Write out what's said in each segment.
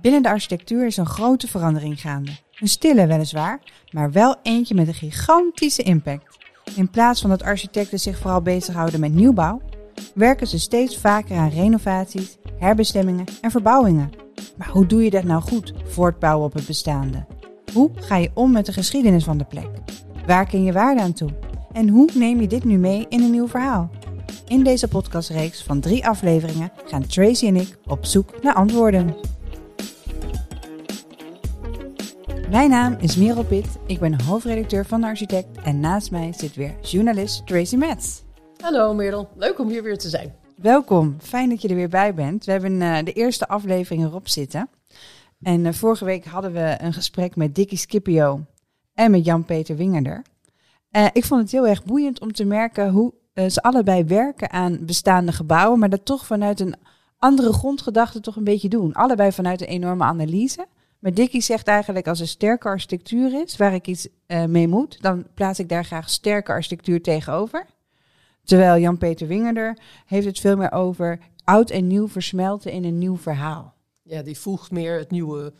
Binnen de architectuur is een grote verandering gaande. Een stille weliswaar, maar wel eentje met een gigantische impact. In plaats van dat architecten zich vooral bezighouden met nieuwbouw, werken ze steeds vaker aan renovaties, herbestemmingen en verbouwingen. Maar hoe doe je dat nou goed, voortbouwen op het bestaande? Hoe ga je om met de geschiedenis van de plek? Waar ken je waarde aan toe? En hoe neem je dit nu mee in een nieuw verhaal? In deze podcastreeks van drie afleveringen gaan Tracy en ik op zoek naar antwoorden. Mijn naam is Merel Pitt, ik ben hoofdredacteur van de Architect en naast mij zit weer journalist Tracy Metz. Hallo Merel, leuk om hier weer te zijn. Welkom, fijn dat je er weer bij bent. We hebben uh, de eerste aflevering erop zitten. En uh, vorige week hadden we een gesprek met Dickie Scipio en met Jan-Peter Wingerder. Uh, ik vond het heel erg boeiend om te merken hoe ze allebei werken aan bestaande gebouwen, maar dat toch vanuit een andere grondgedachte toch een beetje doen. Allebei vanuit een enorme analyse. Maar Dickie zegt eigenlijk als er sterke architectuur is waar ik iets uh, mee moet, dan plaats ik daar graag sterke architectuur tegenover. Terwijl Jan-Peter Wingerder heeft het veel meer over oud en nieuw versmelten in een nieuw verhaal. Ja, die voegt meer het nieuwe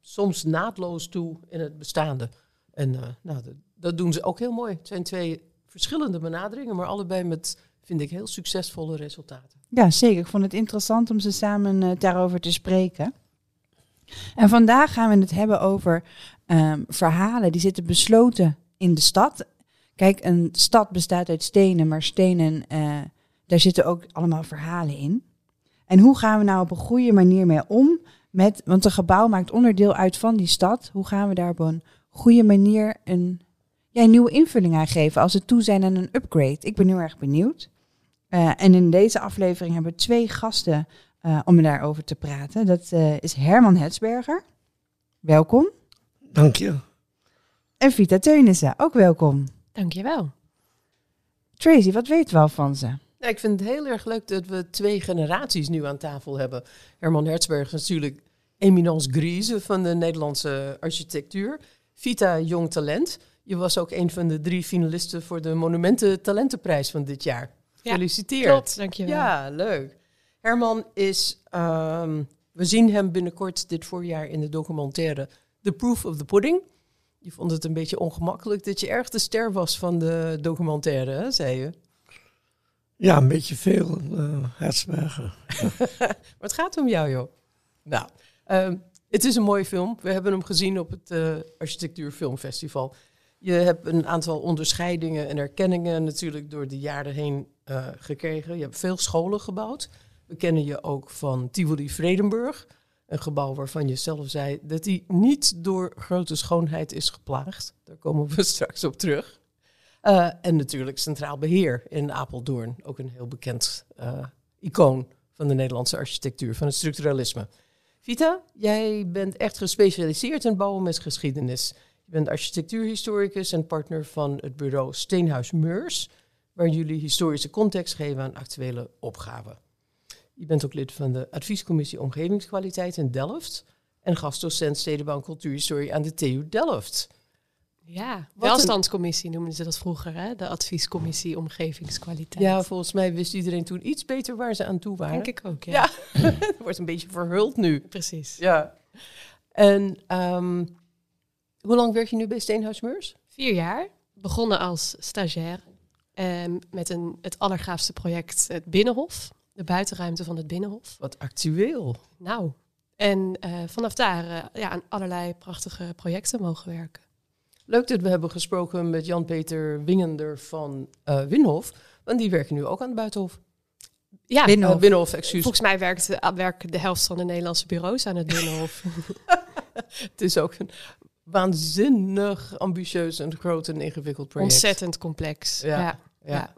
soms naadloos toe in het bestaande. En uh, nou, dat, dat, doen ze ook heel mooi. Het zijn twee verschillende benaderingen, maar allebei met, vind ik, heel succesvolle resultaten. Ja, zeker. Ik vond het interessant om ze samen uh, daarover te spreken. En vandaag gaan we het hebben over um, verhalen die zitten besloten in de stad. Kijk, een stad bestaat uit stenen, maar stenen, uh, daar zitten ook allemaal verhalen in. En hoe gaan we nou op een goede manier mee om met, want een gebouw maakt onderdeel uit van die stad. Hoe gaan we daar op een goede manier een, ja, nieuwe invulling aan geven als we toe zijn aan een upgrade? Ik ben heel erg benieuwd. Uh, en in deze aflevering hebben we twee gasten uh, om daarover te praten. Dat uh, is Herman Hetsberger. Welkom. Dank je. En Vita Teunissen, ook welkom. Dank je wel. Tracy, wat weten we al van ze? Ja, ik vind het heel erg leuk dat we twee generaties nu aan tafel hebben. Herman Hertzberger is natuurlijk eminence grise van de Nederlandse architectuur. Vita, jong talent. Je was ook een van de drie finalisten voor de Monumenten Talentenprijs van dit jaar. Ja, Gefeliciteerd. Klopt, dankjewel. Ja, leuk. Herman is, um, we zien hem binnenkort dit voorjaar in de documentaire The Proof of the Pudding. Je vond het een beetje ongemakkelijk dat je erg de ster was van de documentaire, hè, zei je? Ja, een beetje veel, uh, Hertzberger. maar het gaat om jou, joh. Nou, um, het is een mooie film. We hebben hem gezien op het uh, Architectuur Filmfestival. Je hebt een aantal onderscheidingen en erkenningen natuurlijk door de jaren heen uh, gekregen. Je hebt veel scholen gebouwd. We kennen je ook van Tivoli Vredenburg. Een gebouw waarvan je zelf zei dat die niet door grote schoonheid is geplaagd. Daar komen we straks op terug. Uh, en natuurlijk Centraal Beheer in Apeldoorn. Ook een heel bekend uh, icoon van de Nederlandse architectuur, van het structuralisme. Vita, jij bent echt gespecialiseerd in bouwen met geschiedenis. Je bent architectuurhistoricus en partner van het bureau Steenhuis Meurs, waar jullie historische context geven aan actuele opgaven. Je bent ook lid van de adviescommissie Omgevingskwaliteit in Delft en gastdocent Stedenbouw en Cultuurhistorie aan de TU Delft. Ja, welstandscommissie noemden ze dat vroeger, hè? de adviescommissie Omgevingskwaliteit. Ja, volgens mij wist iedereen toen iets beter waar ze aan toe waren. Denk ik ook, ja. wordt een beetje verhuld nu. Precies. Ja. En um, hoe lang werk je nu bij Steenhuis Meurs? Vier jaar. Begonnen als stagiair um, met een, het allergaafste project, het Binnenhof de buitenruimte van het Binnenhof. Wat actueel. Nou, en uh, vanaf daar uh, ja, aan allerlei prachtige projecten mogen werken. Leuk dat we hebben gesproken met Jan-Peter Wingender van uh, Winhof, want die werken nu ook aan het Buitenhof. Ja, Binnenhof, Binnenhof excuus. Volgens mij werkt, werken de helft van de Nederlandse bureaus aan het Binnenhof. het is ook een waanzinnig ambitieus en groot en ingewikkeld project. Ontzettend complex. Ja. ja. ja. ja.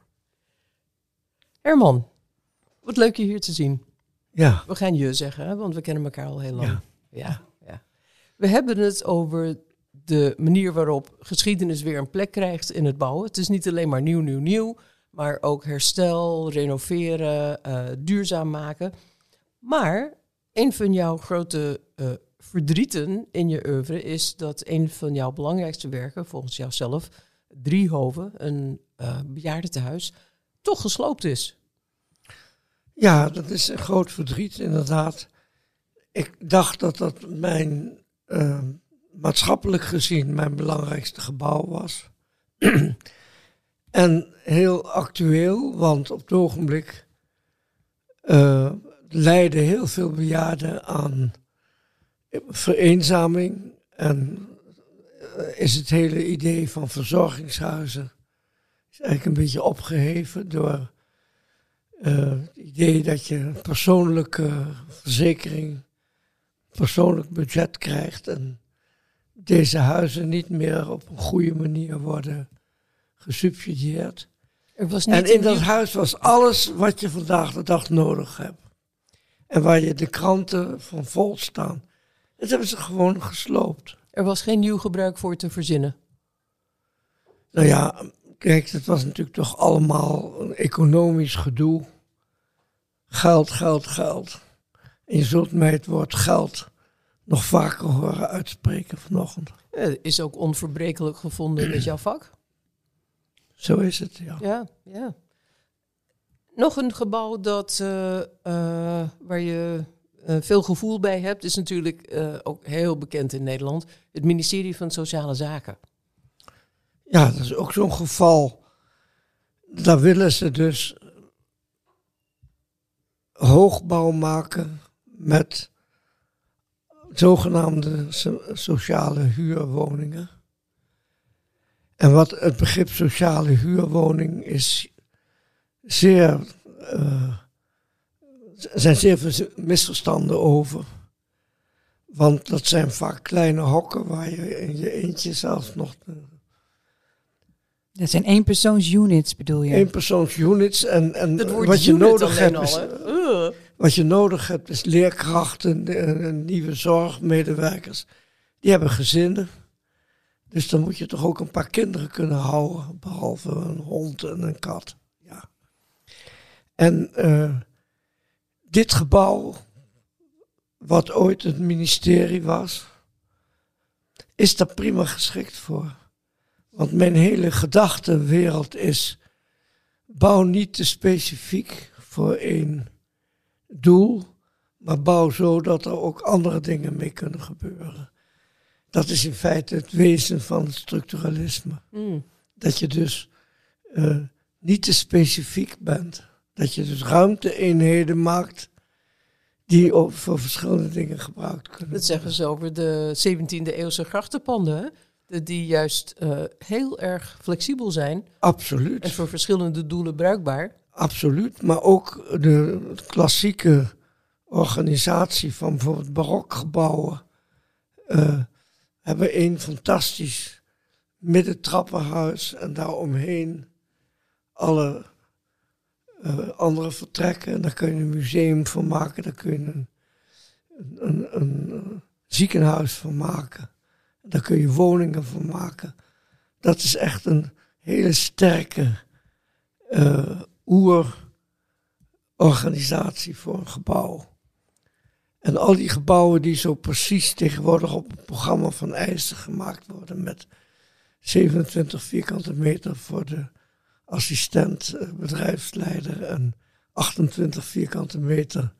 Herman, wat leuk je hier te zien. Ja. We gaan je zeggen, hè, want we kennen elkaar al heel lang. Ja. Ja, ja. We hebben het over de manier waarop geschiedenis weer een plek krijgt in het bouwen. Het is niet alleen maar nieuw, nieuw, nieuw, maar ook herstel, renoveren, uh, duurzaam maken. Maar een van jouw grote uh, verdrieten in je oeuvre is dat een van jouw belangrijkste werken, volgens jouzelf, Driehoven, een uh, bejaardentehuis, toch gesloopt is. Ja, dat is een groot verdriet, inderdaad. ik dacht dat dat mijn, eh, maatschappelijk gezien, mijn belangrijkste gebouw was. en heel actueel, want op het ogenblik uh, lijden heel veel bejaarden aan vereenzaming. En eh, is het hele idee van verzorgingshuizen is eigenlijk een beetje opgeheven door het idee dat je een persoonlijke verzekering, persoonlijk budget krijgt en deze huizen niet meer op een goede manier worden gesubsidieerd. Er was niet en in dat huis was alles wat je vandaag de dag nodig hebt. En waar je de kranten van vol staan. Dat hebben ze gewoon gesloopt. Er was geen nieuw gebruik voor te verzinnen. Nou ja, kijk, het was natuurlijk toch allemaal een economisch gedoe. Geld, geld, geld. En je zult mij het woord geld nog vaker horen uitspreken vanochtend. Is ook onverbrekelijk gevonden met jouw vak. Zo is het, ja. Ja, ja. Nog een gebouw dat, uh, uh, waar je uh, veel gevoel bij hebt, is natuurlijk ook heel bekend in Nederland. Het ministerie van Sociale Zaken. Ja, dat is ook zo'n geval. Daar willen ze dus hoogbouw maken met zogenaamde sociale huurwoningen. En wat het begrip sociale huurwoning is zeer. Uh, zijn zeer veel misverstanden over. Want dat zijn vaak kleine hokken waar je in je eentje zelfs nog. Dat zijn eenpersoonsunits bedoel je? Eenpersoonsunits en, en wat je nodig hebt. Is, wat je nodig hebt is leerkrachten en nieuwe zorgmedewerkers. Die hebben gezinnen. Dus dan moet je toch ook een paar kinderen kunnen houden, behalve een hond en een kat. Ja. En uh, dit gebouw, wat ooit het ministerie was, is daar prima geschikt voor. Want mijn hele gedachtenwereld is: bouw niet te specifiek voor één doel, maar bouw zo dat er ook andere dingen mee kunnen gebeuren. Dat is in feite het wezen van het structuralisme. Mm. Dat je dus uh, niet te specifiek bent. Dat je dus ruimte-eenheden maakt die voor verschillende dingen gebruikt kunnen Dat zeggen ze over de 17e eeuwse grachtenpanden, die juist uh, heel erg flexibel zijn. Absoluut. En voor verschillende doelen bruikbaar. Absoluut, maar ook de klassieke organisatie van bijvoorbeeld barokgebouwen uh, hebben een fantastisch middentrappenhuis en daaromheen alle uh, andere vertrekken. En daar kun je een museum van maken, daar kun je een, een, een, een ziekenhuis van maken. Daar kun je woningen van maken. Dat is echt een hele sterke uh, oerorganisatie voor een gebouw. En al die gebouwen die zo precies tegenwoordig op het programma van eisen gemaakt worden met 27 vierkante meter voor de assistent eh, bedrijfsleider en 28 vierkante meter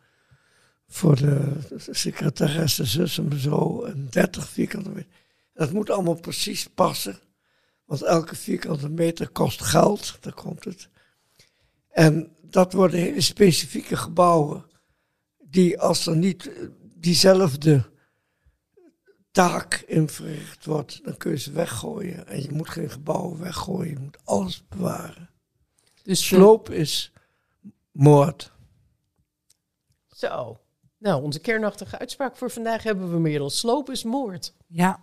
voor de secretaresse zus en zo en 30 vierkante meter. Dat moet allemaal precies passen, want elke vierkante meter kost geld, daar komt het. En dat worden hele specifieke gebouwen die als er niet diezelfde taak in verricht wordt, dan kun je ze weggooien. En je moet geen gebouwen weggooien, je moet alles bewaren. Dus sloop is moord. Zo. Nou, onze kernachtige uitspraak voor vandaag hebben we meer dan sloop is moord. Ja.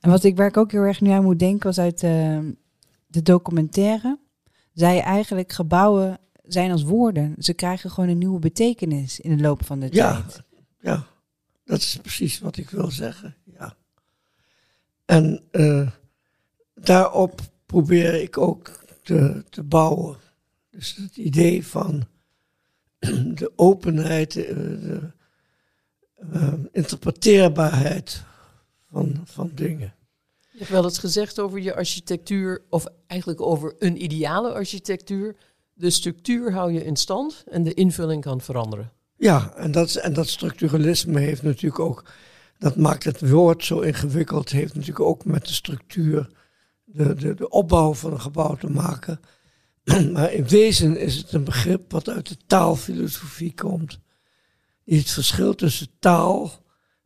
En wat ik, waar ik ook heel erg nu aan moet denken, was uit uh, de documentaire. Zij eigenlijk gebouwen zijn als woorden. Ze krijgen gewoon een nieuwe betekenis in de loop van de ja, tijd. Ja, dat is precies wat ik wil zeggen. Ja. En uh, daarop probeer ik ook te, te bouwen. Dus het idee van de openheid, de, de uh, interpreteerbaarheid van, van dingen. Je hebt wel eens gezegd over je architectuur, of eigenlijk over een ideale architectuur. De structuur hou je in stand en de invulling kan veranderen. Ja, en dat, en dat structuralisme heeft natuurlijk ook, dat maakt het woord zo ingewikkeld, heeft natuurlijk ook met de structuur, de, de, de opbouw van een gebouw te maken. maar in wezen is het een begrip wat uit de taalfilosofie komt, die het verschil tussen taal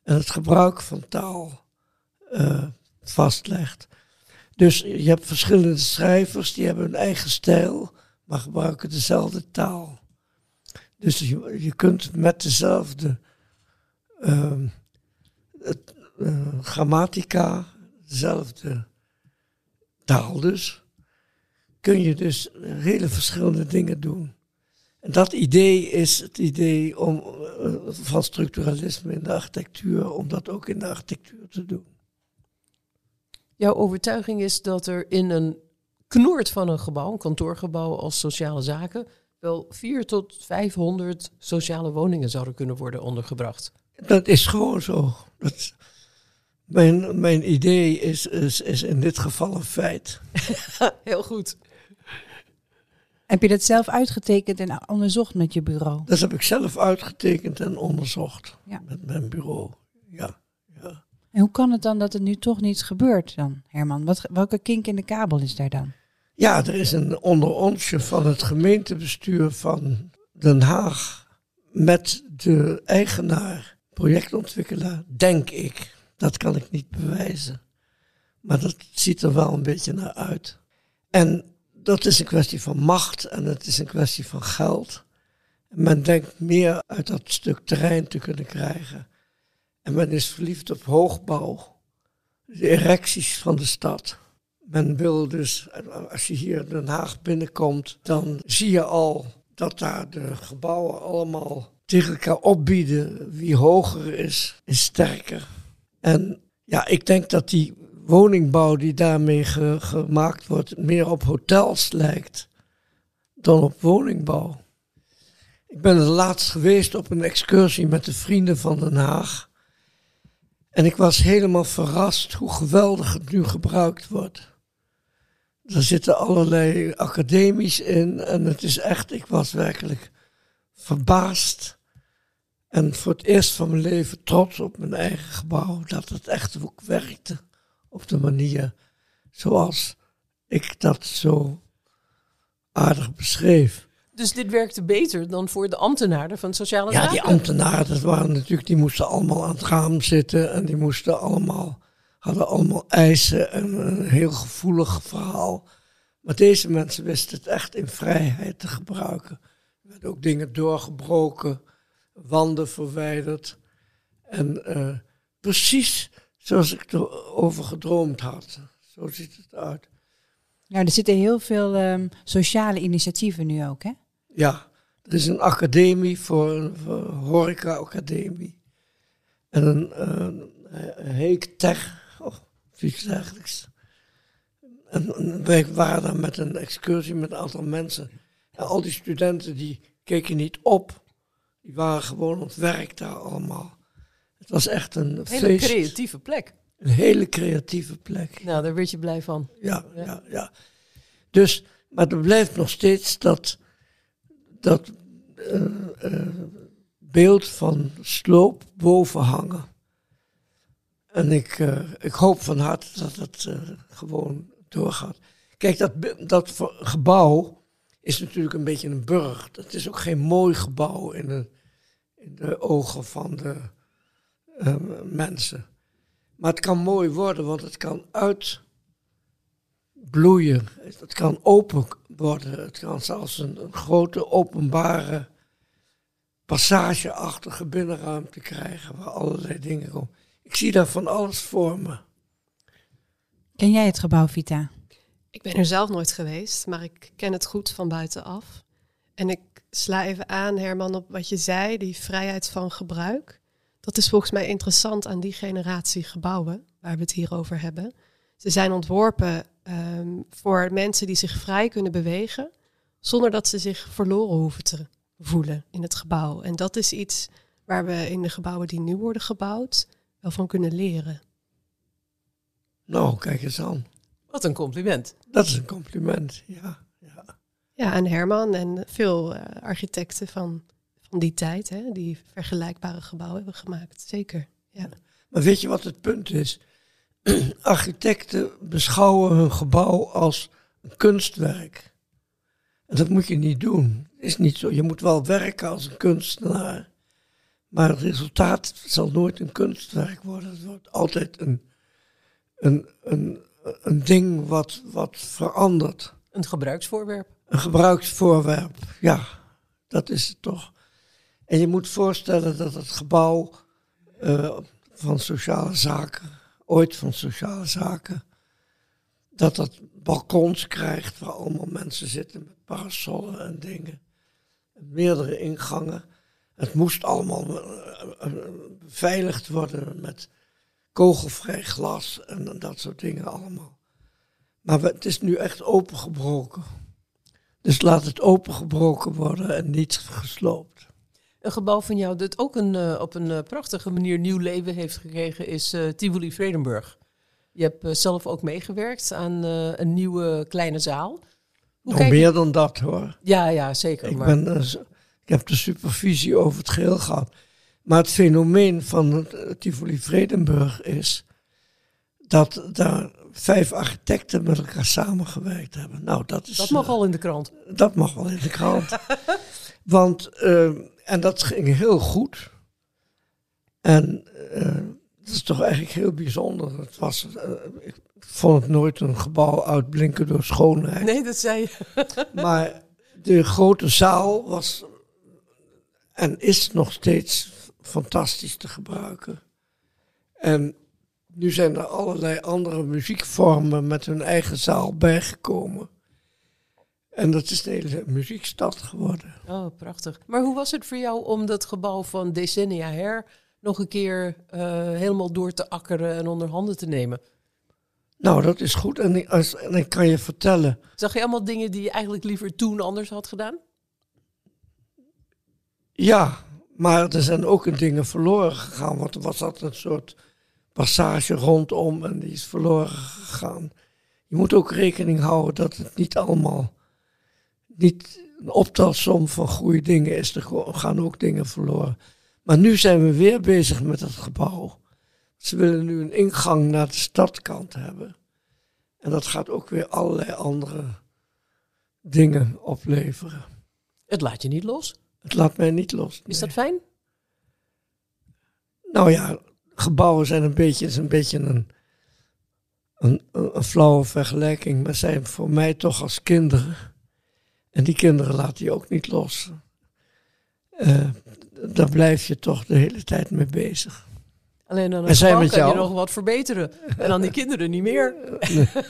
en het gebruik van taal uh, vastlegt. Dus je hebt verschillende schrijvers, die hebben hun eigen stijl, maar gebruiken dezelfde taal. Dus je, je kunt met dezelfde het, uh, grammatica, dezelfde taal dus, kun je dus hele verschillende dingen doen. En dat idee is het idee om, uh, van structuralisme in de architectuur, om dat ook in de architectuur te doen. Jouw overtuiging is dat er in een knoert van een gebouw, een kantoorgebouw als sociale zaken, wel 4 tot 500 sociale woningen zouden kunnen worden ondergebracht. Dat is gewoon zo. Dat, mijn, mijn idee is, is, is in dit geval een feit. Heel goed. Heb je dat zelf uitgetekend en onderzocht met je bureau? Dat heb ik zelf uitgetekend en onderzocht ja. met mijn bureau. En hoe kan het dan dat het nu toch niet gebeurt dan, Herman? Wat, welke kink in de kabel is daar dan? Ja, er is een onderonsje van het gemeentebestuur van Den Haag met de eigenaar, projectontwikkelaar, denk ik. Dat kan ik niet bewijzen. Maar dat ziet er wel een beetje naar uit. En dat is een kwestie van macht en het is een kwestie van geld. Men denkt meer uit dat stuk terrein te kunnen krijgen. En men is verliefd op hoogbouw, de erecties van de stad. Men wil dus, als je hier Den Haag binnenkomt, dan zie je al dat daar de gebouwen allemaal tegen elkaar opbieden. Wie hoger is, is sterker. En ja, ik denk dat die woningbouw die daarmee gemaakt wordt, meer op hotels lijkt dan op woningbouw. Ik ben er laatst geweest op een excursie met de vrienden van Den Haag. En ik was helemaal verrast hoe geweldig het nu gebruikt wordt. Er zitten allerlei academies in en het is echt, ik was werkelijk verbaasd. En voor het eerst van mijn leven trots op mijn eigen gebouw, dat het echt ook werkte op de manier zoals ik dat zo aardig beschreef. Dus dit werkte beter dan voor de ambtenaren van sociale zaken? Ja, die ambtenaren, dat waren natuurlijk, die moesten allemaal aan het raam zitten en die moesten allemaal hadden allemaal eisen en een heel gevoelig verhaal. Maar deze mensen wisten het echt in vrijheid te gebruiken. Er werden ook dingen doorgebroken, wanden verwijderd. En uh, precies zoals ik erover gedroomd had. Zo ziet het uit. Ja, er zitten heel veel um, sociale initiatieven nu ook, hè? Ja, er is een academie voor een, horeca-academie. En een, een, een heektech iets dergelijks. En wij waren daar met een excursie met een aantal mensen. En al die studenten die keken niet op. Die waren gewoon op werk daar allemaal. Het was echt een, een hele creatieve plek. Een hele creatieve plek. Nou, daar werd je blij van. Ja, ja, ja. Dus, maar er blijft nog steeds dat, dat uh, uh, beeld van sloop boven hangen. En ik, uh, ik hoop van harte dat het gewoon doorgaat. Kijk, dat, dat gebouw is natuurlijk een beetje een burg. Het is ook geen mooi gebouw in de, in de ogen van de mensen. Maar het kan mooi worden, want het kan uitbloeien. Het kan open worden. Het kan zelfs een, een grote openbare passageachtige binnenruimte krijgen waar allerlei dingen komen. Ik zie daar van alles voor me. Ken jij het gebouw Vita? Ik ben er zelf nooit geweest, maar ik ken het goed van buitenaf. En ik sla even aan, Herman, op wat je zei, die vrijheid van gebruik. Dat is volgens mij interessant aan die generatie gebouwen waar we het hier over hebben. Ze zijn ontworpen um, voor mensen die zich vrij kunnen bewegen, zonder dat ze zich verloren hoeven te voelen in het gebouw. En dat is iets waar we in de gebouwen die nu worden gebouwd van kunnen leren. Nou, kijk eens aan. Wat een compliment. Dat is een compliment, ja. Ja, ja en Herman en veel uh, architecten van, van die tijd, hè, die vergelijkbare gebouwen hebben gemaakt. Zeker. Ja. Maar weet je wat het punt is? Architecten beschouwen hun gebouw als een kunstwerk. En dat moet je niet doen. Is niet zo. Je moet wel werken als een kunstenaar. Maar het resultaat zal nooit een kunstwerk worden. Het wordt altijd een, een, een, een ding wat, wat verandert. Een gebruiksvoorwerp. Een gebruiksvoorwerp, ja. Dat is het toch. En je moet voorstellen dat het gebouw uh, van sociale zaken, ooit van sociale zaken, dat dat balkons krijgt waar allemaal mensen zitten met parasollen en dingen. Meerdere ingangen. Het moest allemaal eh, eh, beveiligd worden met kogelvrij glas en dat soort dingen allemaal. Maar het is nu echt opengebroken. Dus laat het opengebroken worden en niet gesloopt. Een gebouw van jou dat ook een, uh, op een prachtige manier nieuw leven heeft gekregen is uh, Tivoli Vredenburg. Je hebt zelf ook meegewerkt aan een nieuwe kleine zaal. Hoe Nog meer dan dat hoor. Ja, ja zeker. Ik, ben, ik heb de supervisie over het geheel gehad. Maar het fenomeen van Tivoli Vredenburg is dat daar vijf architecten met elkaar samengewerkt hebben. Nou, dat is. Dat mag wel in de krant. Dat mag wel in de krant. Want, uh, en dat ging heel goed. En uh, dat is toch eigenlijk heel bijzonder. Het was, uh, ik vond het nooit een gebouw uitblinken door schoonheid. Nee, dat zei je. maar de grote zaal was en is nog steeds fantastisch te gebruiken. En nu zijn er allerlei andere muziekvormen met hun eigen zaal bijgekomen. En dat is de hele muziekstad geworden. Oh, prachtig. Maar hoe was het voor jou om dat gebouw van decennia her nog een keer uh, helemaal door te akkeren en onder handen te nemen? Nou, dat is goed. En ik, als, en ik kan je vertellen. Zag je allemaal dingen die je eigenlijk liever toen anders had gedaan? Ja, maar er zijn ook dingen verloren gegaan. Want er was altijd een soort passage rondom en die is verloren gegaan. Je moet ook rekening houden dat het niet allemaal, niet een optelsom van goede dingen is. Er gaan ook dingen verloren. Maar nu zijn we weer bezig met het gebouw. Ze willen nu een ingang naar de stadkant hebben. En dat gaat ook weer allerlei andere dingen opleveren. Het laat je niet los? Het laat mij niet los. Is dat fijn? Nou ja, gebouwen zijn een beetje, is een, beetje een, een, een flauwe vergelijking, maar zijn voor mij toch als kinderen. En die kinderen laat je ook niet los. Uh, daar blijf je toch de hele tijd mee bezig. Alleen dan een kan je nog wat verbeteren. En dan die kinderen niet meer.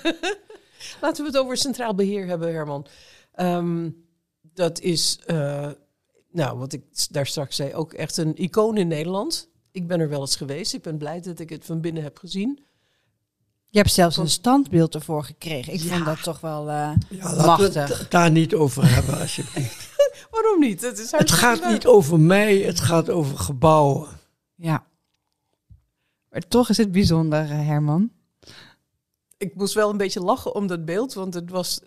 Laten we het over centraal beheer hebben, Herman. Um, dat is, uh, nou, wat ik daar straks zei, ook echt een icoon in Nederland. Ik ben er wel eens geweest. Ik ben blij dat ik het van binnen heb gezien. Je hebt zelfs een standbeeld ervoor gekregen. Ik vond dat toch wel uh, ja, machtig. we het daar niet over hebben, alsjeblieft. Waarom niet? Het, is het gaat niet over mij, het gaat over gebouwen. Ja. Maar toch is het bijzonder, eh, Herman. Ik moest wel een beetje lachen om dat beeld, want het was...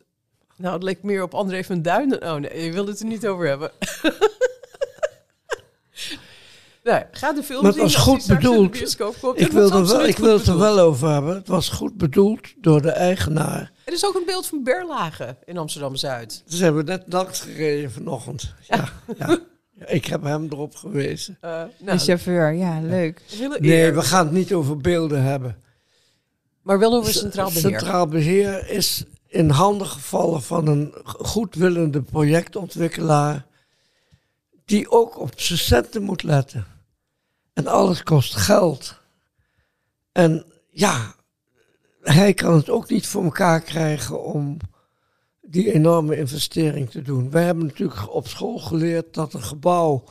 Nou, het leek meer op André van Duin. Oh nee, je wilde het er niet over hebben. Nee, ga de film maar het was goed bedoeld. Ik wil, er wel, ik wil het er wel over hebben. Het was goed bedoeld door de eigenaar. Er is ook een beeld van Berlage in Amsterdam-Zuid. Ze hebben net langs gereden vanochtend. Ja, ja. ja. ik heb hem erop gewezen. Uh, nou, de chauffeur, ja, leuk. Nee, we gaan het niet over beelden hebben. Maar wel over centraal beheer. Centraal beheer is in handen gevallen van een goedwillende projectontwikkelaar die ook op zijn centen moet letten. En alles kost geld. En ja, hij kan het ook niet voor elkaar krijgen om die enorme investering te doen. Wij hebben natuurlijk op school geleerd dat een gebouw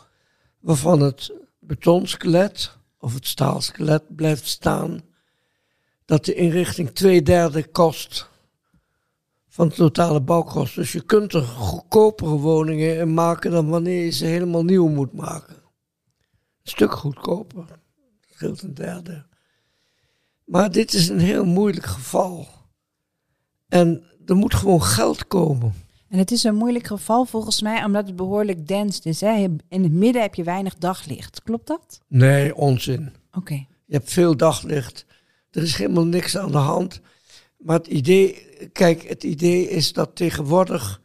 waarvan het betonskelet of het staalskelet blijft staan, dat de inrichting twee derde kost van de totale bouwkosten. Dus je kunt er goedkopere woningen in maken dan wanneer je ze helemaal nieuw moet maken. Stuk goedkoper. Dat scheelt een derde. Maar dit is een heel moeilijk geval. En er moet gewoon geld komen. En het is een moeilijk geval volgens mij, omdat het behoorlijk dense is. Hè? In het midden heb je weinig daglicht. Klopt dat? Nee, onzin. Oké. Je hebt veel daglicht. Er is helemaal niks aan de hand. Maar het idee, kijk, het idee is dat tegenwoordig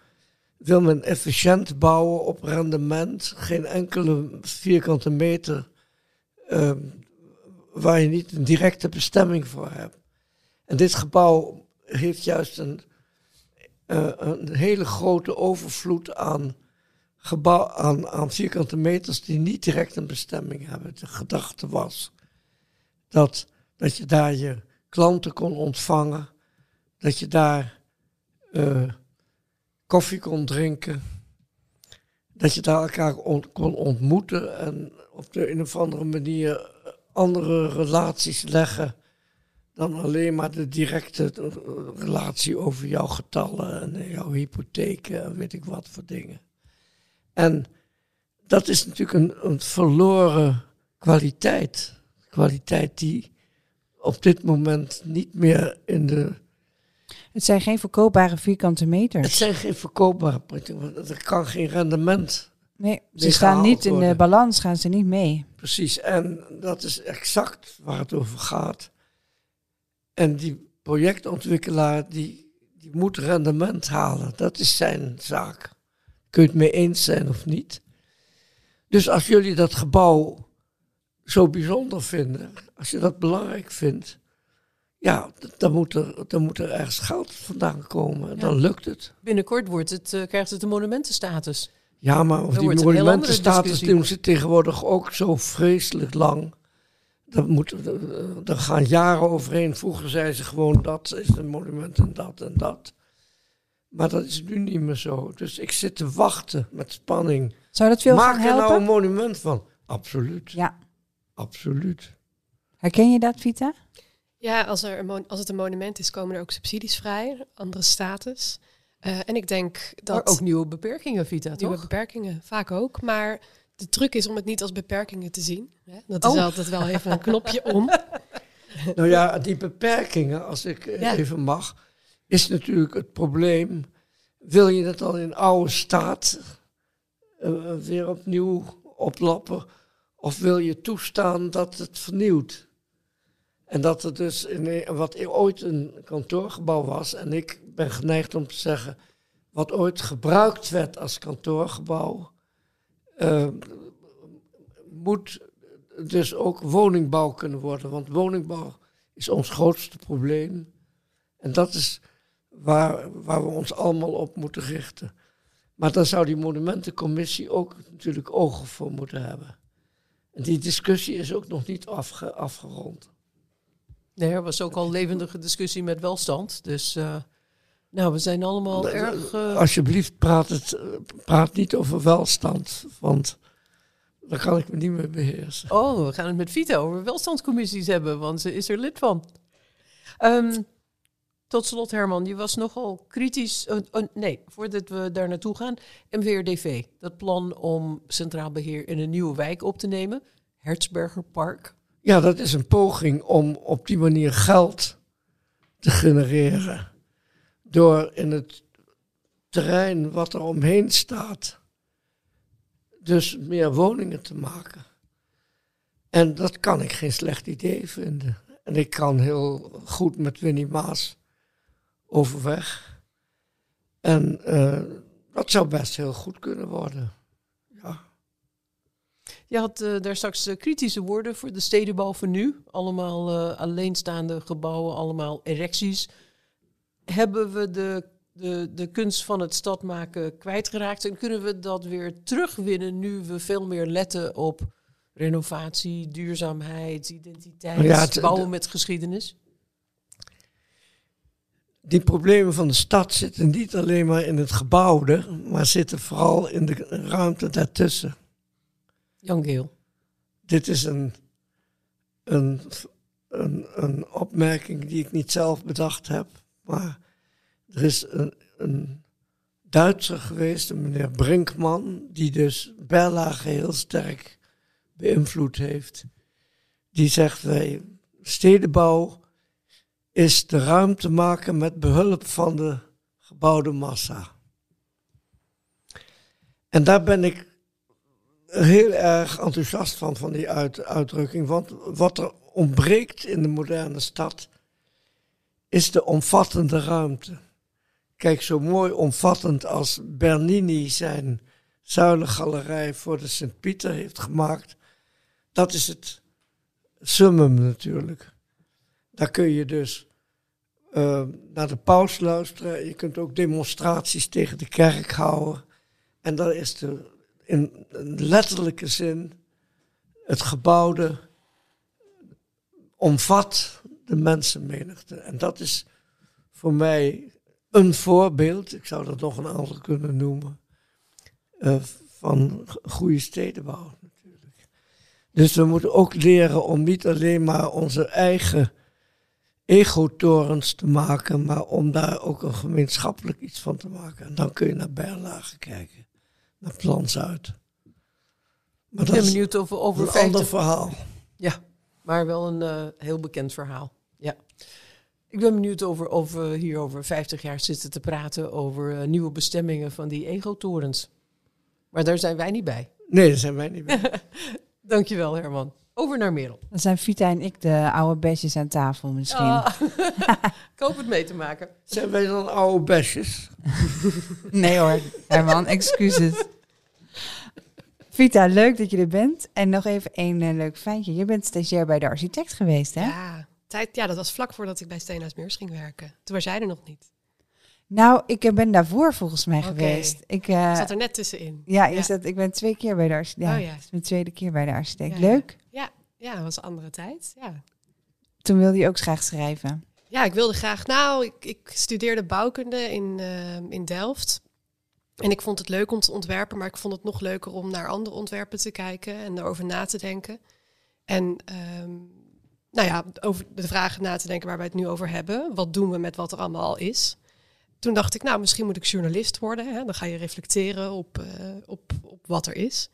wil men efficiënt bouwen op rendement. Geen enkele vierkante meter uh, waar je niet een directe bestemming voor hebt. En dit gebouw heeft juist een, uh, een hele grote overvloed aan, gebouw, aan, aan vierkante meters die niet direct een bestemming hebben. De gedachte was dat, dat je daar je klanten kon ontvangen, dat je daar uh, koffie kon drinken, dat je daar elkaar kon ontmoeten en op de een of andere manier andere relaties leggen dan alleen maar de directe relatie over jouw getallen en jouw hypotheken en weet ik wat voor dingen. En dat is natuurlijk een verloren kwaliteit. Kwaliteit die op dit moment niet meer in de. Het zijn geen verkoopbare vierkante meters. Het zijn geen verkoopbare. Er kan geen rendement. Nee, ze staan niet in de balans, gaan ze niet mee. Precies, en dat is exact waar het over gaat. En die projectontwikkelaar die, die moet rendement halen. Dat is zijn zaak. Kun je het mee eens zijn of niet? Dus als jullie dat gebouw zo bijzonder vinden, als je dat belangrijk vindt, ja, dan moet er, dan moet er ergens geld vandaan komen. Dan lukt het. Binnenkort wordt het, uh, krijgt het een monumentenstatus. Ja, maar of die monumentenstatus doen ze tegenwoordig ook zo vreselijk lang. Dat moet, er gaan jaren overheen. Vroeger zeiden ze gewoon dat is een monument en dat en dat. Maar dat is nu niet meer zo. Dus ik zit te wachten met spanning. Zou dat veel Maak er nou een monument van? Absoluut. Ja. Absoluut. Herken je dat, Vita? Ja, als, er een als het een monument is, komen er ook subsidies vrij, andere status. Uh, en ik denk dat... Maar ook nieuwe beperkingen, Vita, Nieuwe beperkingen, vaak ook. Maar de truc is om het niet als beperkingen te zien. Hè? Dat is oh. altijd wel even een knopje om. Nou ja, die beperkingen, als ik even mag, is natuurlijk het probleem. Wil je het dan in oude staat uh, weer opnieuw oplappen? Of wil je toestaan dat het vernieuwt? En dat het dus in wat ooit een kantoorgebouw was, en ik ben geneigd om te zeggen, wat ooit gebruikt werd als kantoorgebouw, uh, moet dus ook woningbouw kunnen worden. Want woningbouw is ons grootste probleem. En dat is waar, waar we ons allemaal op moeten richten. Maar dan zou die monumentencommissie ook natuurlijk ogen voor moeten hebben. En die discussie is ook nog niet afge, afgerond. Nee, er was ook al levendige discussie met welstand. Dus uh, nou, we zijn allemaal erg. Uh... Alsjeblieft, praat, het, praat niet over welstand. Want dan kan ik me niet meer beheersen. Oh, we gaan het met Vita over welstandscommissies hebben, want ze is er lid van. Um, tot slot, Herman, je was nogal kritisch. Uh, uh, nee, voordat we daar naartoe gaan. MWRDV, dat plan om centraal beheer in een nieuwe wijk op te nemen. Hertzberger Park. Ja, dat is een poging om op die manier geld te genereren. Door in het terrein wat er omheen staat, dus meer woningen te maken. En dat kan ik geen slecht idee vinden. En ik kan heel goed met Winnie Maas overweg. En uh, dat zou best heel goed kunnen worden. Je had uh, daar straks uh, kritische woorden voor de stedenbouw van nu. Allemaal alleenstaande gebouwen, allemaal erecties. Hebben we de, de, de kunst van het stadmaken kwijtgeraakt? En kunnen we dat weer terugwinnen nu we veel meer letten op renovatie, duurzaamheid, identiteit, ja, bouwen met geschiedenis? die problemen van de stad zitten niet alleen maar in het gebouwde, maar zitten vooral in de ruimte daartussen. Jan Geel. Dit is een, een, een, een opmerking die ik niet zelf bedacht heb, maar er is een, een Duitser geweest, een meneer Brinkman, die dus Berlage heel sterk beïnvloed heeft. Die zegt wij stedenbouw is de ruimte maken met behulp van de gebouwde massa. En daar ben ik heel erg enthousiast van, van die uit, uitdrukking. Want wat er ontbreekt in de moderne stad, is de omvattende ruimte. Kijk, zo mooi omvattend als Bernini zijn zuilengalerij voor de Sint-Pieter heeft gemaakt. Dat is het summum natuurlijk. Daar kun je dus uh, naar de paus luisteren. Je kunt ook demonstraties tegen de kerk houden. En dan is de, in letterlijke zin het gebouwde omvat de mensenmenigte. En dat is voor mij een voorbeeld, ik zou dat nog een aantal kunnen noemen, uh, van goede stedenbouw natuurlijk. Dus we moeten ook leren om niet alleen maar onze eigen egotorens te maken, maar om daar ook een gemeenschappelijk iets van te maken. En dan kun je naar Berlage kijken, naar Plansuit. Maar ik ben benieuwd over, over een ander verhaal. Ja, maar wel een uh, heel bekend verhaal. Ja. Ik ben benieuwd over, of we hier over 50 jaar zitten te praten over uh, nieuwe bestemmingen van die egotorens. Maar daar zijn wij niet bij. Nee, daar zijn wij niet bij. Dankjewel Herman. Over naar Merel. Dan zijn Vita en ik de oude besjes aan tafel misschien. Ah. ik hoop het mee te maken. Zijn wij dan oude besjes? nee hoor, Herman, excuses. Vita, leuk dat je er bent. En nog even één uh, leuk feitje. Je bent stagiair bij de architect geweest, hè? Ja, tijd, ja dat was vlak voordat ik bij Steenhuis Meurs ging werken. Toen was jij er nog niet. Nou, ik ben daarvoor volgens mij geweest. Ik uh, zat er net tussenin. Ja, Zat, ik ben twee keer bij de architect. Ja, oh, ja. Is mijn tweede keer bij de architect. Leuk? Ja, ja, dat was een andere tijd. Ja. Toen wilde je ook graag schrijven. Ja, ik wilde graag. Nou, ik, ik studeerde bouwkunde in, uh, in Delft. En ik vond het leuk om te ontwerpen, maar ik vond het nog leuker om naar andere ontwerpen te kijken en erover na te denken. En um, nou ja, over de vragen na te denken waar wij het nu over hebben. Wat doen we met wat er allemaal al is? Toen dacht ik, nou, misschien moet ik journalist worden. Hè? Dan ga je reflecteren op, uh, op, op wat er is.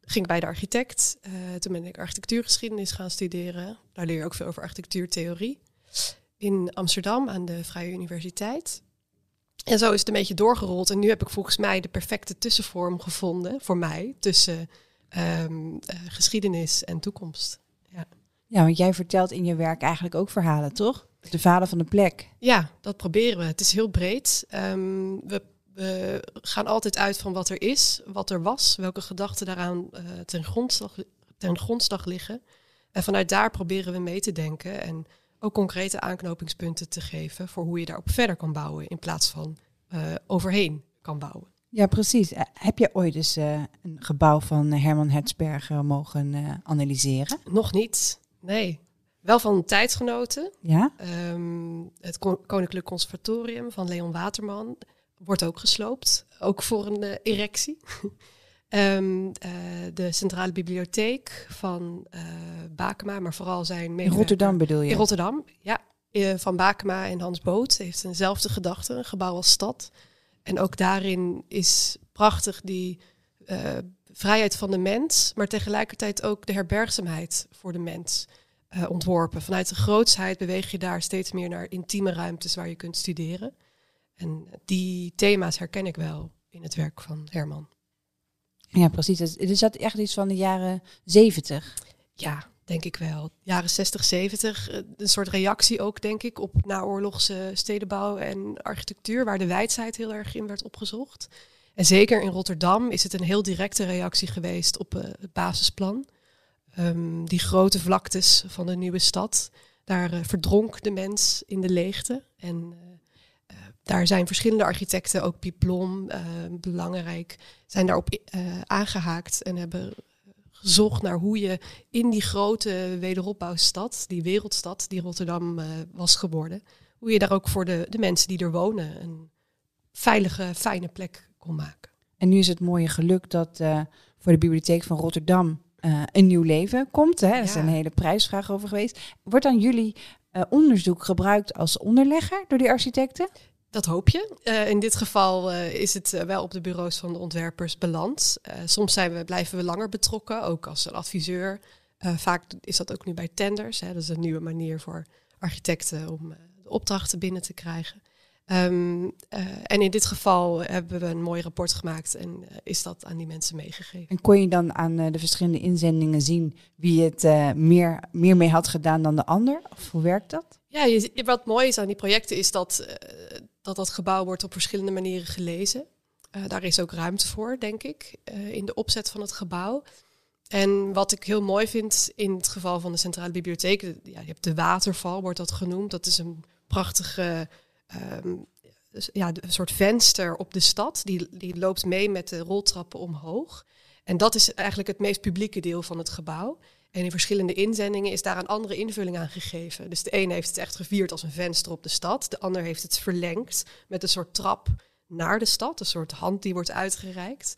Ging bij de architect. Uh, toen ben ik architectuurgeschiedenis gaan studeren. Daar leer je ook veel over architectuurtheorie. In Amsterdam aan de Vrije Universiteit. En zo is het een beetje doorgerold. En nu heb ik volgens mij de perfecte tussenvorm gevonden voor mij tussen um, uh, geschiedenis en toekomst. Ja. ja, want jij vertelt in je werk eigenlijk ook verhalen, toch? De vader van de plek. Ja, dat proberen we. Het is heel breed. Um, we, we, gaan altijd uit van wat er is, wat er was, welke gedachten daaraan uh, ten, grondslag, ten grondslag liggen. En vanuit daar proberen we mee te denken. En ook concrete aanknopingspunten te geven voor hoe je daarop verder kan bouwen in plaats van uh, overheen kan bouwen. Ja, precies. Uh, heb je ooit eens uh, een gebouw van Herman Hertzberger mogen analyseren? Nog niet, nee. Wel van tijdgenoten. Ja? Um, het Koninklijk Conservatorium van Leon Waterman wordt ook gesloopt, ook voor een erectie. Um, uh, de Centrale Bibliotheek van uh, Bakema, maar vooral zijn In Rotterdam bedoel je? In Rotterdam, ja. Uh, van Bakema en Hans Boot heeft eenzelfde gedachte, een gebouw als stad. En ook daarin is prachtig die vrijheid van de mens, maar tegelijkertijd ook de herbergzaamheid voor de mens ontworpen. Vanuit de grootsheid beweeg je daar steeds meer naar intieme ruimtes waar je kunt studeren. En die thema's herken ik wel in het werk van Herman. Ja, precies. Is dat echt iets van de jaren zeventig? Ja, denk ik wel. Jaren 60, 70. Eh, een soort reactie ook, denk ik, op naoorlogse stedenbouw en architectuur, waar de wijdheid heel erg in werd opgezocht. En zeker in Rotterdam is het een heel directe reactie geweest op uh, het basisplan. Um, die grote vlaktes van de nieuwe stad, daar uh, verdronk de mens in de leegte. En daar zijn verschillende architecten, ook Piplom, uh, belangrijk, zijn daarop uh, aangehaakt en hebben gezocht naar hoe je in die grote wederopbouwstad, die wereldstad die Rotterdam uh, was geworden, hoe je daar ook voor de, de mensen die er wonen een veilige, fijne plek kon maken. En nu is het mooie geluk dat voor de Bibliotheek van Rotterdam een nieuw leven komt. Hè? Er is een hele prijsvraag over geweest. Wordt dan jullie onderzoek gebruikt als onderlegger door die architecten? Dat hoop je. Uh, in dit geval uh, is het uh, wel op de bureaus van de ontwerpers beland. soms zijn we, blijven we langer betrokken, ook als een adviseur. vaak is dat ook nu bij tenders. Hè. Dat is een nieuwe manier voor architecten om de opdrachten binnen te krijgen. Ehm, eh, en in dit geval hebben we een mooi rapport gemaakt en is dat aan die mensen meegegeven. En kon je dan aan de verschillende inzendingen zien wie het meer, meer mee had gedaan dan de ander? Of hoe werkt dat? Ja, je, wat mooi is aan die projecten is dat, dat dat gebouw wordt op verschillende manieren gelezen. daar is ook ruimte voor, denk ik, in de opzet van het gebouw. En wat ik heel mooi vind in het geval van de Centrale Bibliotheek, ja, je hebt de waterval, wordt dat genoemd. Dat is een prachtige um, ja, een soort venster op de stad. Die, die loopt mee met de roltrappen omhoog. En dat is eigenlijk het meest publieke deel van het gebouw. En in verschillende inzendingen is daar een andere invulling aan gegeven. Dus de een heeft het echt gevierd als een venster op de stad. De ander heeft het verlengd met een soort trap naar de stad. Een soort hand die wordt uitgereikt.